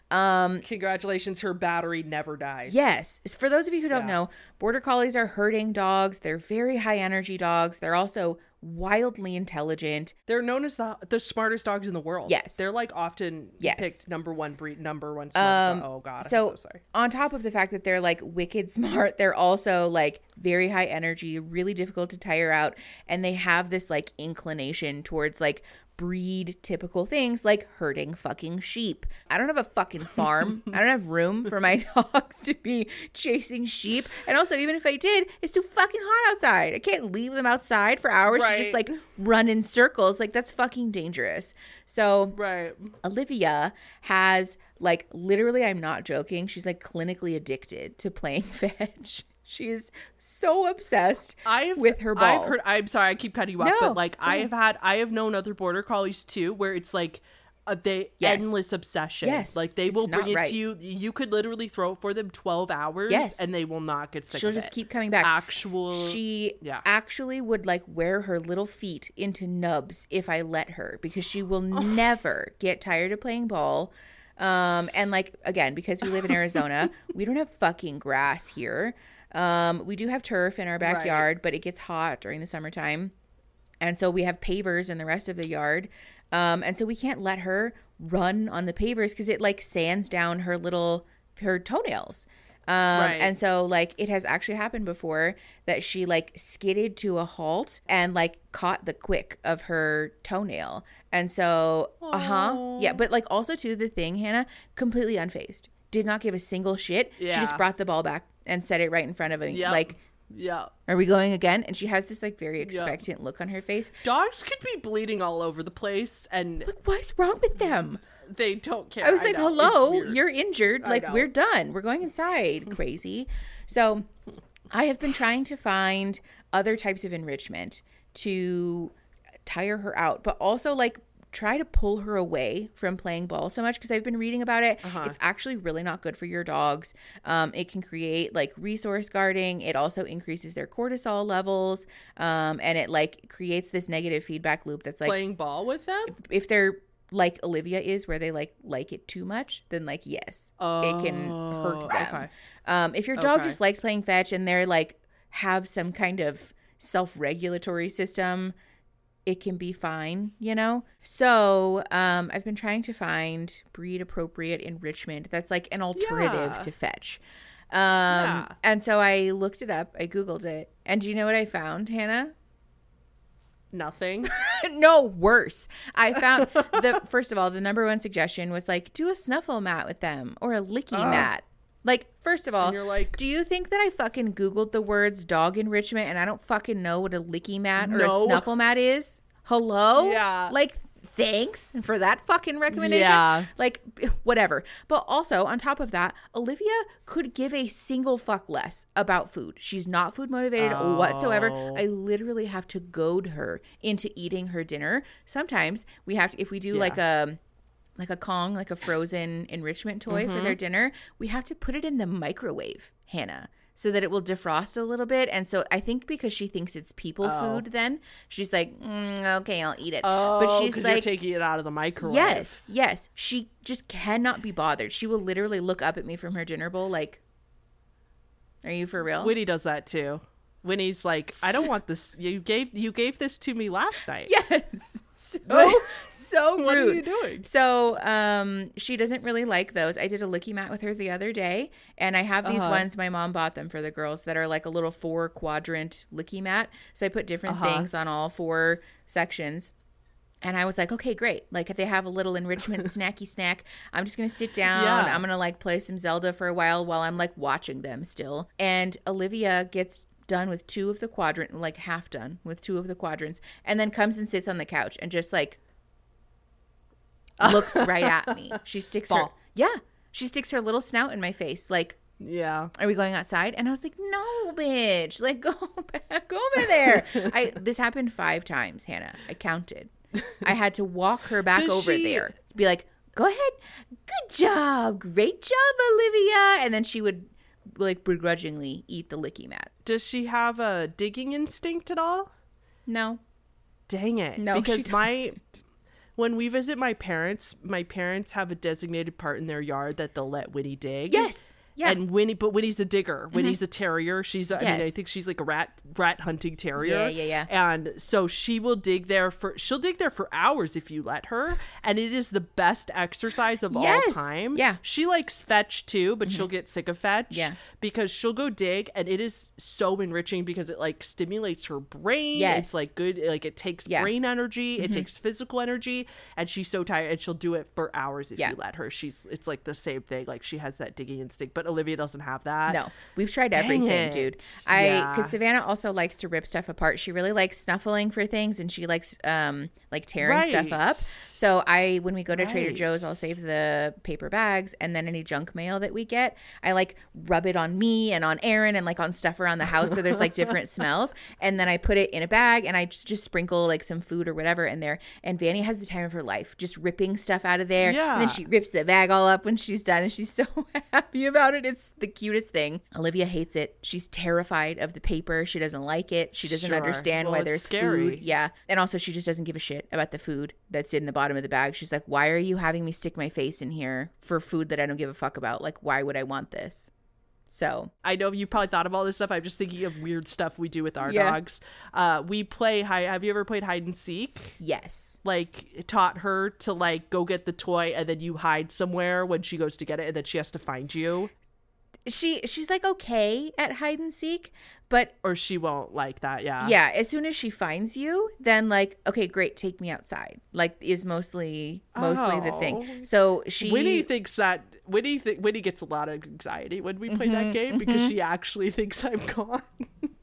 Um Congratulations, her battery never dies. Yes. For those of you who don't Yeah. know, border collies are herding dogs. They're very high energy dogs. They're also wildly intelligent. They're known as the the smartest dogs in the world. Yes. They're like often Yes. picked number one breed, number one smartest. Um, dog. oh God. so, I'm so sorry. on top of the fact that they're like wicked smart they're also like very high energy really difficult to tire out and they have this like inclination towards like breed typical things like herding fucking sheep i don't have a fucking farm i don't have room for my dogs to be chasing sheep and also even if i did it's too fucking hot outside i can't leave them outside for hours to just like run in circles like that's fucking dangerous so Right. Olivia has like literally, I'm not joking. She's like clinically addicted to playing fetch. She is so obsessed I've with her ball. I've heard. I'm sorry, I keep cutting you off, No, but like I have had, I have known other border collies too, where it's like. Uh, they Yes. endless obsession. Yes, like they it's will bring it right. to you. You could literally throw it for them twelve hours, Yes. and they will not get sick. She'll just it. keep coming back. Actual. she yeah. actually would like wear her little feet into nubs if I let her because she will never get tired of playing ball. Um, and like again, because we live in Arizona, we don't have fucking grass here. Um, we do have turf in our backyard, but it gets hot during the summertime. And so we have pavers in the rest of the yard. Um, and so we can't let her run on the pavers because it like sands down her little her toenails. Um, Right. and so like it has actually happened before that she like skidded to a halt and like caught the quick of her toenail. And so, uh huh. Yeah. But like also too, the thing, Hannah, completely unfazed. Did not give a single shit. She just brought the ball back and set it right in front of him. Yep. Like, yeah. are we going again? And she has this like very expectant look on her face. Dogs could be bleeding all over the place, and Like, what's wrong with them? they don't care. I was like, know, hello, you're injured. I Like, know. we're done. We're going inside. Crazy. So, I have been trying to find other types of enrichment to tire her out, but also like try to pull her away from playing ball so much because I've been reading about it. Uh-huh. It's actually really not good for your dogs. Um, it can create like resource guarding. It also increases their cortisol levels, um, and it like creates this negative feedback loop that's like playing ball with them. if they're like Olivia is, where they like like it too much, then like yes, it can hurt Oh, them. okay. Um, if your dog Okay. just likes playing fetch and they're like have some kind of self regulatory system, it can be fine, you know. So um, I've been trying to find breed appropriate enrichment that's like an alternative Yeah. to fetch. Um, Yeah. and so I looked it up, I googled it, and do you know what I found, Hannah? Nothing. no worse i found the first of all the number one suggestion was like do a snuffle mat with them or a licky mat like first of all And you're like- do you think that i fucking googled the words dog enrichment and i don't fucking know what a licky mat or No. a snuffle mat is hello Yeah. like thanks for that fucking recommendation. Yeah. Like, whatever. But also, on top of that, Olivia could give a single fuck less about food. She's not food motivated whatsoever. Oh. I literally have to goad her into eating her dinner. Sometimes we have to, if we do like a, like a Kong, like a frozen enrichment toy for their dinner, we have to put it in the microwave, Hannah, so that it will defrost a little bit. And so I think because she thinks it's people food, then she's like, mm, okay, I'll eat it. Oh, but she's like, you're taking it out of the microwave. yes, yes. She just cannot be bothered. She will literally look up at me from her dinner bowl like, are you for real? Winnie does that too. Winnie's like, I don't want this. You gave you gave this to me last night. Yes. So so rude. What are you doing? So um she doesn't really like those. I did a licky mat with her the other day and I have these Uh-huh. ones my mom bought them for the girls that are like a little four quadrant licky mat. So I put different Uh-huh. things on all four sections. And I was like, okay, great. Like if they have a little enrichment snacky snack, I'm just gonna sit down. Yeah. I'm gonna like play some Zelda for a while while I'm like watching them still. And Olivia gets done with two of the quadrant, like half done with two of the quadrants, and then comes and sits on the couch and just like looks right at me. She sticks her yeah, she sticks her little snout in my face, like. Yeah. Are we going outside? And I was like, "No, bitch! Like, go back over there." I this happened five times, Hannah. I counted. I had to walk her back Does over she- there. Be like, "Go ahead, good job, great job, Olivia." And then she would like begrudgingly eat the licky mat. Does she have a digging instinct at all? No, Dang it. no, because my when we visit my parents, my parents have a designated part in their yard that they'll let Winnie dig. yes, yeah, Mm-hmm. And Winnie, but Winnie's a digger. Winnie's a terrier. She's, I mean, I think she's like a rat, rat hunting terrier. Yeah, yeah, yeah. And so she will dig there for, she'll dig there for hours if you let her. And it is the best exercise of all time. Yeah. Mm-hmm. She likes fetch too, but she'll get sick of fetch. Yeah. Because she'll go dig and it is so enriching because it like stimulates her brain. Yes. It's like good, like it takes Yeah. Mm-hmm. brain energy, it takes physical energy. And she's so tired and she'll do it for hours if Yeah. you let her. She's, it's like the same thing. Like she has that digging instinct, but Olivia doesn't have that. No, we've tried Dang everything, it. dude. I Yeah. because Savannah also likes to rip stuff apart. She really likes snuffling for things, and she likes um like tearing stuff up. So I, when we go to Trader Joe's, I'll save the paper bags, and then any junk mail that we get, I like rub it on me and on Aaron and like on stuff around the house. So there's like different smells, and then I put it in a bag, and I just, just sprinkle like some food or whatever in there. And Vanny has the time of her life, just ripping stuff out of there. Yeah. And then she rips the bag all up when she's done and she's so happy about it. It's the cutest thing. Olivia hates it. She's terrified of the paper. She doesn't like it. She doesn't Sure. understand Well, why there's scary. food. Yeah. And also she just doesn't give a shit about the food that's in the bottom of the bag. She's like, "Why are you having me stick my face in here for food that I don't give a fuck about? Like why would I want this?" So, I know you probably thought of all this stuff. I'm just thinking of weird stuff we do with our Yeah. dogs. Uh, we play hide. Have you ever played hide and seek? yes. Like taught her to like go get the toy and then you hide somewhere when she goes to get it and then she has to find you She she's like okay at hide and seek, but or she won't like that. Yeah. yeah as soon as she finds you then like okay great take me outside like is mostly mostly the Oh. thing so she Winnie thinks that Winnie th- Winnie gets a lot of anxiety when we play Mm-hmm, that game because she actually thinks I'm gone.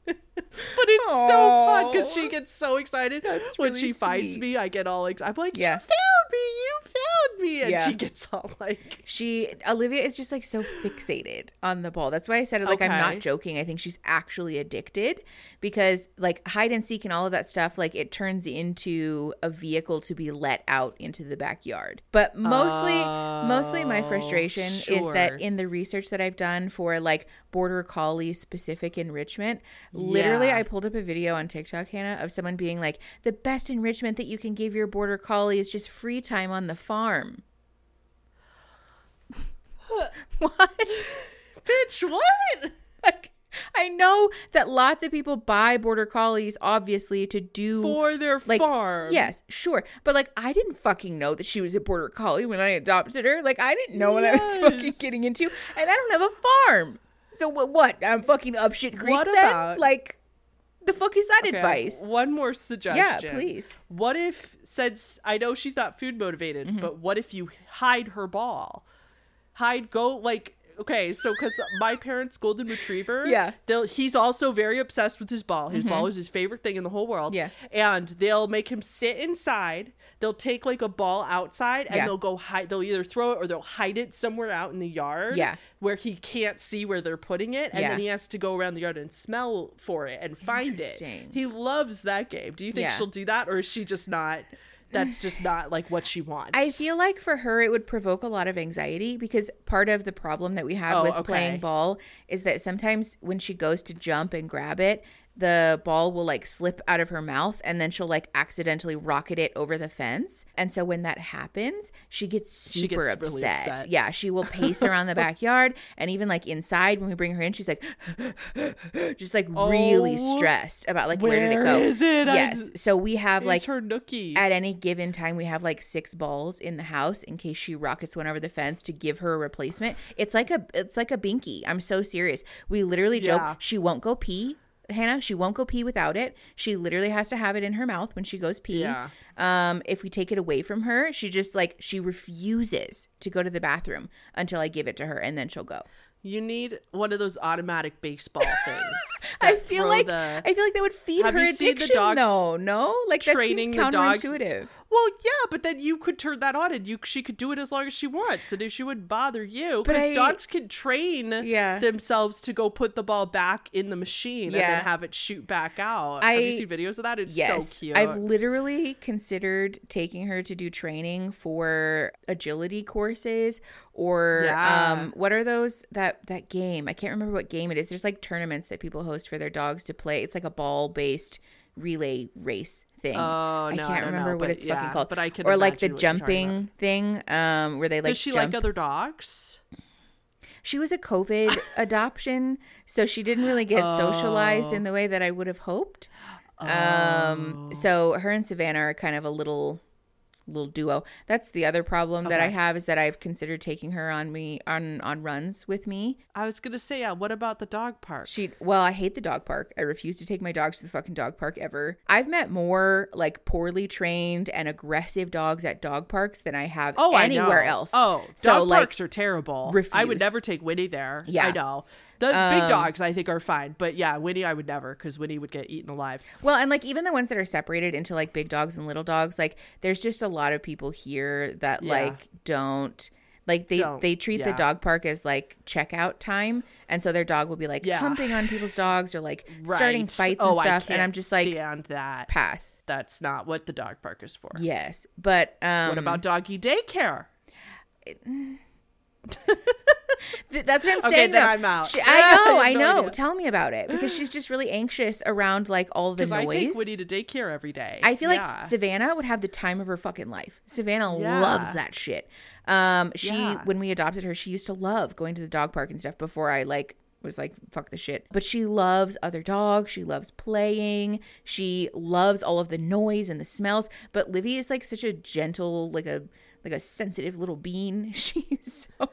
but it's so fun because she gets so excited That's when really she finds sweet. me. I get all excited. I'm like, Yeah. "You found me! You found me!" And Yeah. she gets all like, she olivia is just like so fixated on the ball that's why i said it like i'm not joking i think she's actually addicted because like hide and seek and all of that stuff like it turns into a vehicle to be let out into the backyard but mostly mostly my Oh, frustration is that in the research that i've done for like border collie specific enrichment literally Yeah. i pulled up a video on tiktok hannah of someone being like the best enrichment that you can give your border collie is just free time on the farm what "Bitch, what?" like I know that lots of people buy border collies obviously to do For their like farm. Yes, sure. But like I didn't fucking know that she was a border collie when I adopted her. Like I didn't know what I was fucking getting into. And I don't have a farm. So what what? I'm fucking up shit creek What then? about- like the fuck is that Okay, advice? One more suggestion. Yeah, please. What if, since I know she's not food motivated, Mm-hmm. but what if you hide her ball? Hide, go like okay, so because my parents' golden retriever, Yeah. Mm-hmm. they'll he's also very obsessed with his ball. His ball is his favorite thing in the whole world. Yeah. and they'll make him sit inside. They'll take like a ball outside and Yeah. they'll go hide. They'll either throw it or they'll hide it somewhere out in the yard. Yeah. where he can't see where they're putting it, and Yeah. then he has to go around the yard and smell for it and find it. He loves that game. Do you think Yeah. she'll do that, or is she just not? That's just not like what she wants. I feel like for her it would provoke a lot of anxiety because part of the problem that we have Oh, with okay. playing ball is that sometimes when she goes to jump and grab it, the ball will like slip out of her mouth and then she'll like accidentally rocket it over the fence. And so when that happens, she gets super gets really upset. upset. Yeah, she will pace around the backyard and even like inside when we bring her in, she's like just like really Oh, stressed about like where, did it go? is it? Yes. just- So we have like her nookie. at any given time we have like six balls in the house in case she rockets one over the fence to give her a replacement it's like a it's like a binky i'm so serious we literally joke Yeah. she won't go pee hannah she won't go pee without it she literally has to have it in her mouth when she goes pee Yeah. um if we take it away from her she just like she refuses to go to the bathroom until i give it to her and then she'll go You need one of those automatic baseball things. I feel like the- I feel like that would feed her you seen the addiction. dogs though, no, like that training seems the dogs- counterintuitive. Well, yeah, but then you could turn that on, and you she could do it as long as she wants, and if she wouldn't bother you, because dogs can train Yeah. themselves to go put the ball back in the machine and then have it shoot back out. I- have you seen videos of that? It's Yes, so cute. I've literally considered taking her to do training for agility courses or Yeah. um what are those that that game? I can't remember what game it is. There's like tournaments that people host for their dogs to play. It's like a ball-based relay race thing. Oh, I no, I can't don't remember know, what it's fucking called. but I can or like the imagine what you're talking jumping thing um where they like Does she jump. like other dogs? She was a COVID adoption, so she didn't really get socialized Oh. in the way that I would have hoped. Um, so her and Savannah are kind of a little little duo. That's the other problem that I have is that I've considered taking her on me on on runs with me. I was gonna say, yeah. What about the dog park? She well, I hate the dog park. I refuse to take my dogs to the fucking dog park ever. I've met more like poorly trained and aggressive dogs at dog parks than I have Oh, anywhere I else. Oh, so dog like parks are terrible. I would never take Winnie there. Yeah. I know. The Um, big dogs, I think, are fine, but yeah, Winnie, I would never because Winnie would get eaten alive. Well, and like even the ones that are separated into like big dogs and little dogs, like there's just a lot of people here that Yeah. like don't like they Don't, they treat the dog park as like checkout time, and so their dog will be like Yeah. humping on people's dogs or like starting fights oh, and stuff, and I'm just like stand that. pass. That's not what the dog park is for. Yes, but um, What about doggy daycare? th- that's what I'm Okay, saying. then though. I'm out. She- I I know, have I know. idea. Tell me about it because she's just really anxious around like all the noise. I take Winnie to daycare every day. I feel Yeah. like Savannah would have the time of her fucking life. Savannah Yeah. loves that shit. Um, she Yeah. when we adopted her, she used to love going to the dog park and stuff. Before I like was like fuck the shit, but she loves other dogs. She loves playing. She loves all of the noise and the smells. But Livy is like such a gentle, like a like a sensitive little bean. She's so.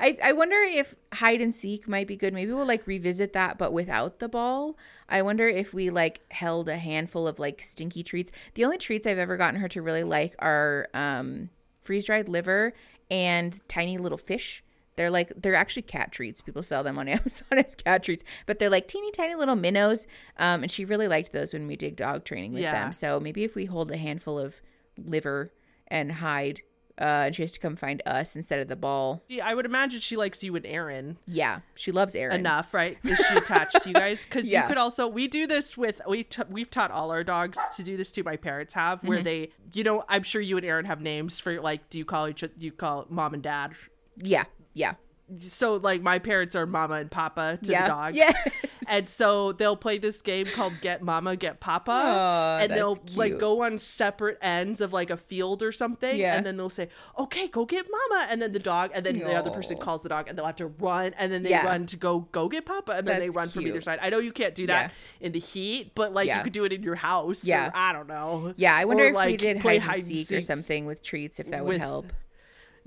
I I wonder if hide and seek might be good. Maybe we'll like revisit that, but without the ball. I wonder if we like held a handful of like stinky treats. The only treats I've ever gotten her to really like are um, freeze dried liver and tiny little fish. They're like they're actually cat treats. People sell them on Amazon as cat treats, but they're like teeny tiny little minnows. Um, and she really liked those when we did dog training with Yeah. them. So maybe if we hold a handful of liver and hide, uh, and she has to come find us instead of the ball. Yeah, I would imagine she likes you and Aaron Yeah, she loves Aaron. enough, right? Is she attached to you guys? Because Yeah. you could also we do this with we t- we've taught all our dogs to do this too. My parents have Mm-hmm. where they, you know, I'm sure you and Aaron have names for like, do you call each do you call mom and dad? Yeah, yeah, So like my parents are mama and papa to yeah, the dogs. Yes. And so they'll play this game called Get Mama, Get Papa. Aw, and they'll that's like go on separate ends of like a field or something. Yeah. And then they'll say, Okay, go get mama. And then the dog, and then the other person calls the dog and they'll have to run. And then they Yeah. run to go go get papa. And then they That's run from either side. I know you can't do that in the heat, but like Yeah. you could do it in your house. Yeah. Or, I don't know. Yeah, I wonder Or, if we did play hide and seek or something with treats, if that would help.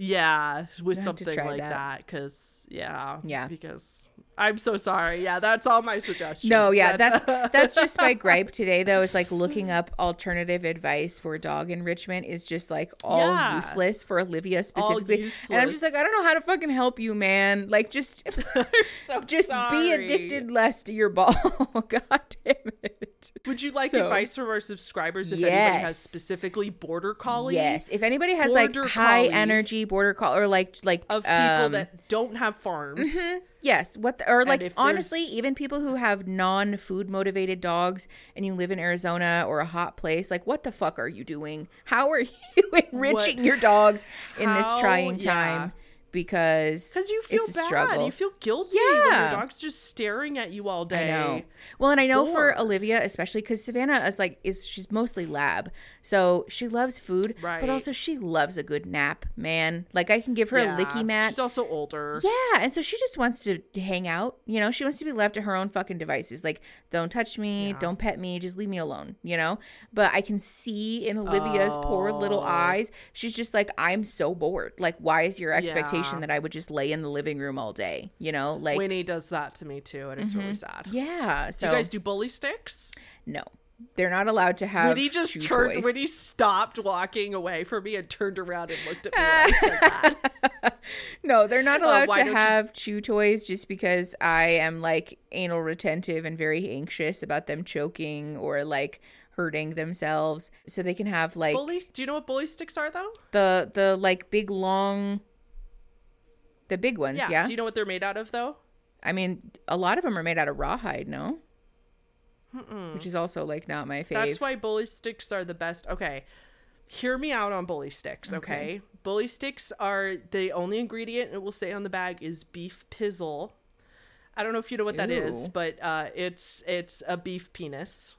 Yeah, with something like that. Because, yeah. Yeah. Because I'm so sorry. Yeah, that's all my suggestions. No, yeah, that's that's just my gripe today though. Is like looking up alternative advice for dog enrichment is just like all Yeah. useless for Olivia specifically. And I'm just like, I don't know how to fucking help you, man. Like just so just be addicted less to your ball. God damn it. Would you like So- advice from our subscribers if anybody has specifically border collie? Yes. If anybody has like high energy border collie or like like Of people um, that don't have farms. Yes, what the, or like honestly, even people who have non-food motivated dogs and you live in Arizona or a hot place, like what the fuck are you doing? How are you enriching your dogs in How- this trying yeah. time? Because Because you feel bad. struggle. You feel guilty when Yeah. your dog's just staring at you all day. I know. Well, and I know for Olivia, especially because Savannah is like is she's mostly lab, so she loves food, Right. but also she loves a good nap. Man, like I can give her Yeah. a licky mat. She's also older. Yeah, and so she just wants to hang out. You know, she wants to be left to her own fucking devices. Like, don't touch me, don't pet me, just leave me alone. You know. But I can see in Olivia's poor little Oh. eyes, she's just like, I'm so bored. Like, why is your expectation Yeah. that I would just lay in the living room all day? You know, like, Winnie does that to me too, and it's really mm-hmm. sad. yeah. Do So you guys do bully sticks? no, they're not allowed to have. Winnie just turned. toys. he stopped walking away from me and turned around and looked at me. When I said that. No, they're not oh, allowed why to don't you- have chew toys just because I am like anal retentive and very anxious about them choking or like hurting themselves. So they can have like Bully? Do you know what bully sticks are though? the the like big long the big ones, yeah. Do you know what they're made out of though? I mean, a lot of them are made out of rawhide, no? Which is also like not my favorite. That's why bully sticks are the best. Okay. Hear me out on bully sticks, okay? Okay. Bully sticks are the only ingredient it will say on the bag is beef pizzle. I don't know if you know what that is, Ew. but uh, it's it's a beef penis.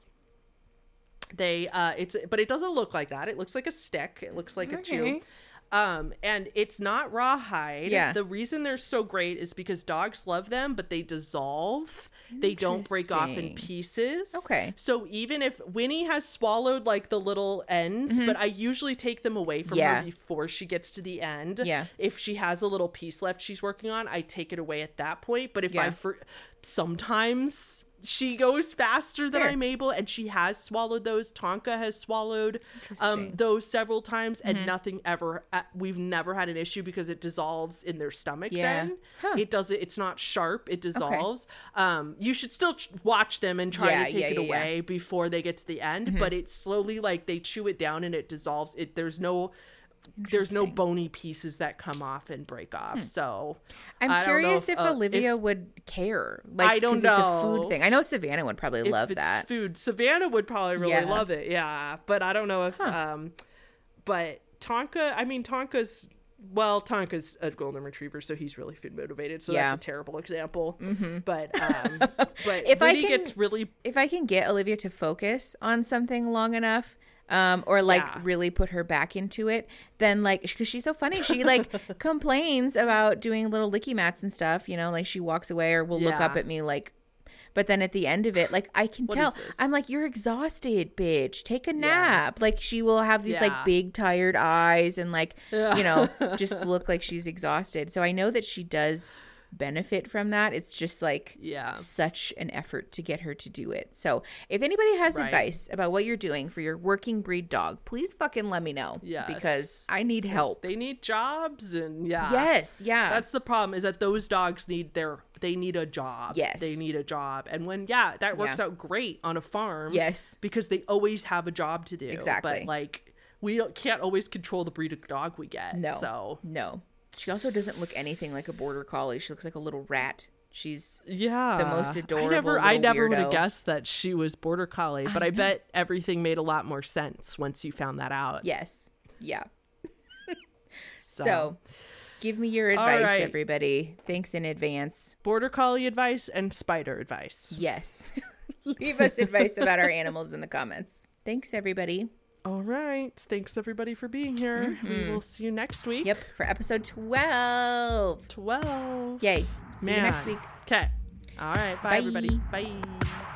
They uh it's but it doesn't look like that. It looks like a stick. It looks like a chew. Um and it's not rawhide. Yeah. The reason they're so great is because dogs love them, but they dissolve. They don't break off in pieces. Okay. So even if Winnie has swallowed like the little ends, but I usually take them away from Mm-hmm. Yeah. her before she gets to the end. Yeah. If she has a little piece left she's working on, I take it away at that point. But if I for sometimes she goes faster than Fair. I'm able, and she has swallowed those. Tonka has swallowed um, those several times, Mm-hmm. and nothing ever. Uh, we've never had an issue because it dissolves in their stomach. Yeah. Then Huh. it doesn't. It's not sharp. It dissolves. Um, you should still ch- watch them and try Yeah, to take yeah, it yeah, away before they get to the end. But it's slowly like they chew it down and it dissolves. It there's no. There's no bony pieces that come off and break off. So I'm know curious if, uh, Olivia would care. Like, I don't 'cause It's a food thing. I know Savannah would probably if love it's that. food. Savannah would probably really Yeah. love it. Yeah, but I don't know if um but Tonka, I mean Tonka's well, Tonka's a golden retriever, so he's really food motivated. So Yeah. that's a terrible example. But um but If I can- gets really if I can get Olivia to focus on something long enough, um, or like Yeah. really put her back into it, then like because she's so funny, she like complains about doing little licky mats and stuff. You know, like she walks away or will look up at me like. But then at the end of it, like I can tell. I'm like, you're exhausted, bitch. Take a nap. Like she will have these Yeah. like big tired eyes and like Yeah. you know just look like she's exhausted. So I know that she does benefit from that. It's just like Yeah. such an effort to get her to do it. So if anybody has Right. advice about what you're doing for your working breed dog, please fucking let me know. Yes. Because I need help. They need jobs and yeah. Yes, yeah. That's the problem is that those dogs need their they need a job. Yes. They need a job. And when yeah, that works Yeah. out great on a farm. Yes. Because they always have a job to do. Exactly. But like we can't always control the breed of dog we get. no. So No. She also doesn't look anything like a border collie. She looks like a little rat. She's yeah, The most adorable I never, I never would have guessed that she was border collie, but I, bet everything made a lot more sense once you found that out. yes. Yeah. So, So, give me your advice, right. everybody. Thanks in advance. border collie advice and spider advice. Yes. Leave us advice about our animals in the comments. Thanks, everybody. All right, thanks everybody for being here. We will see you next week. Mm-hmm. Yep, for episode 12. Twelve. Yay. See you next week. Okay. All right. Bye, Bye. everybody. Bye.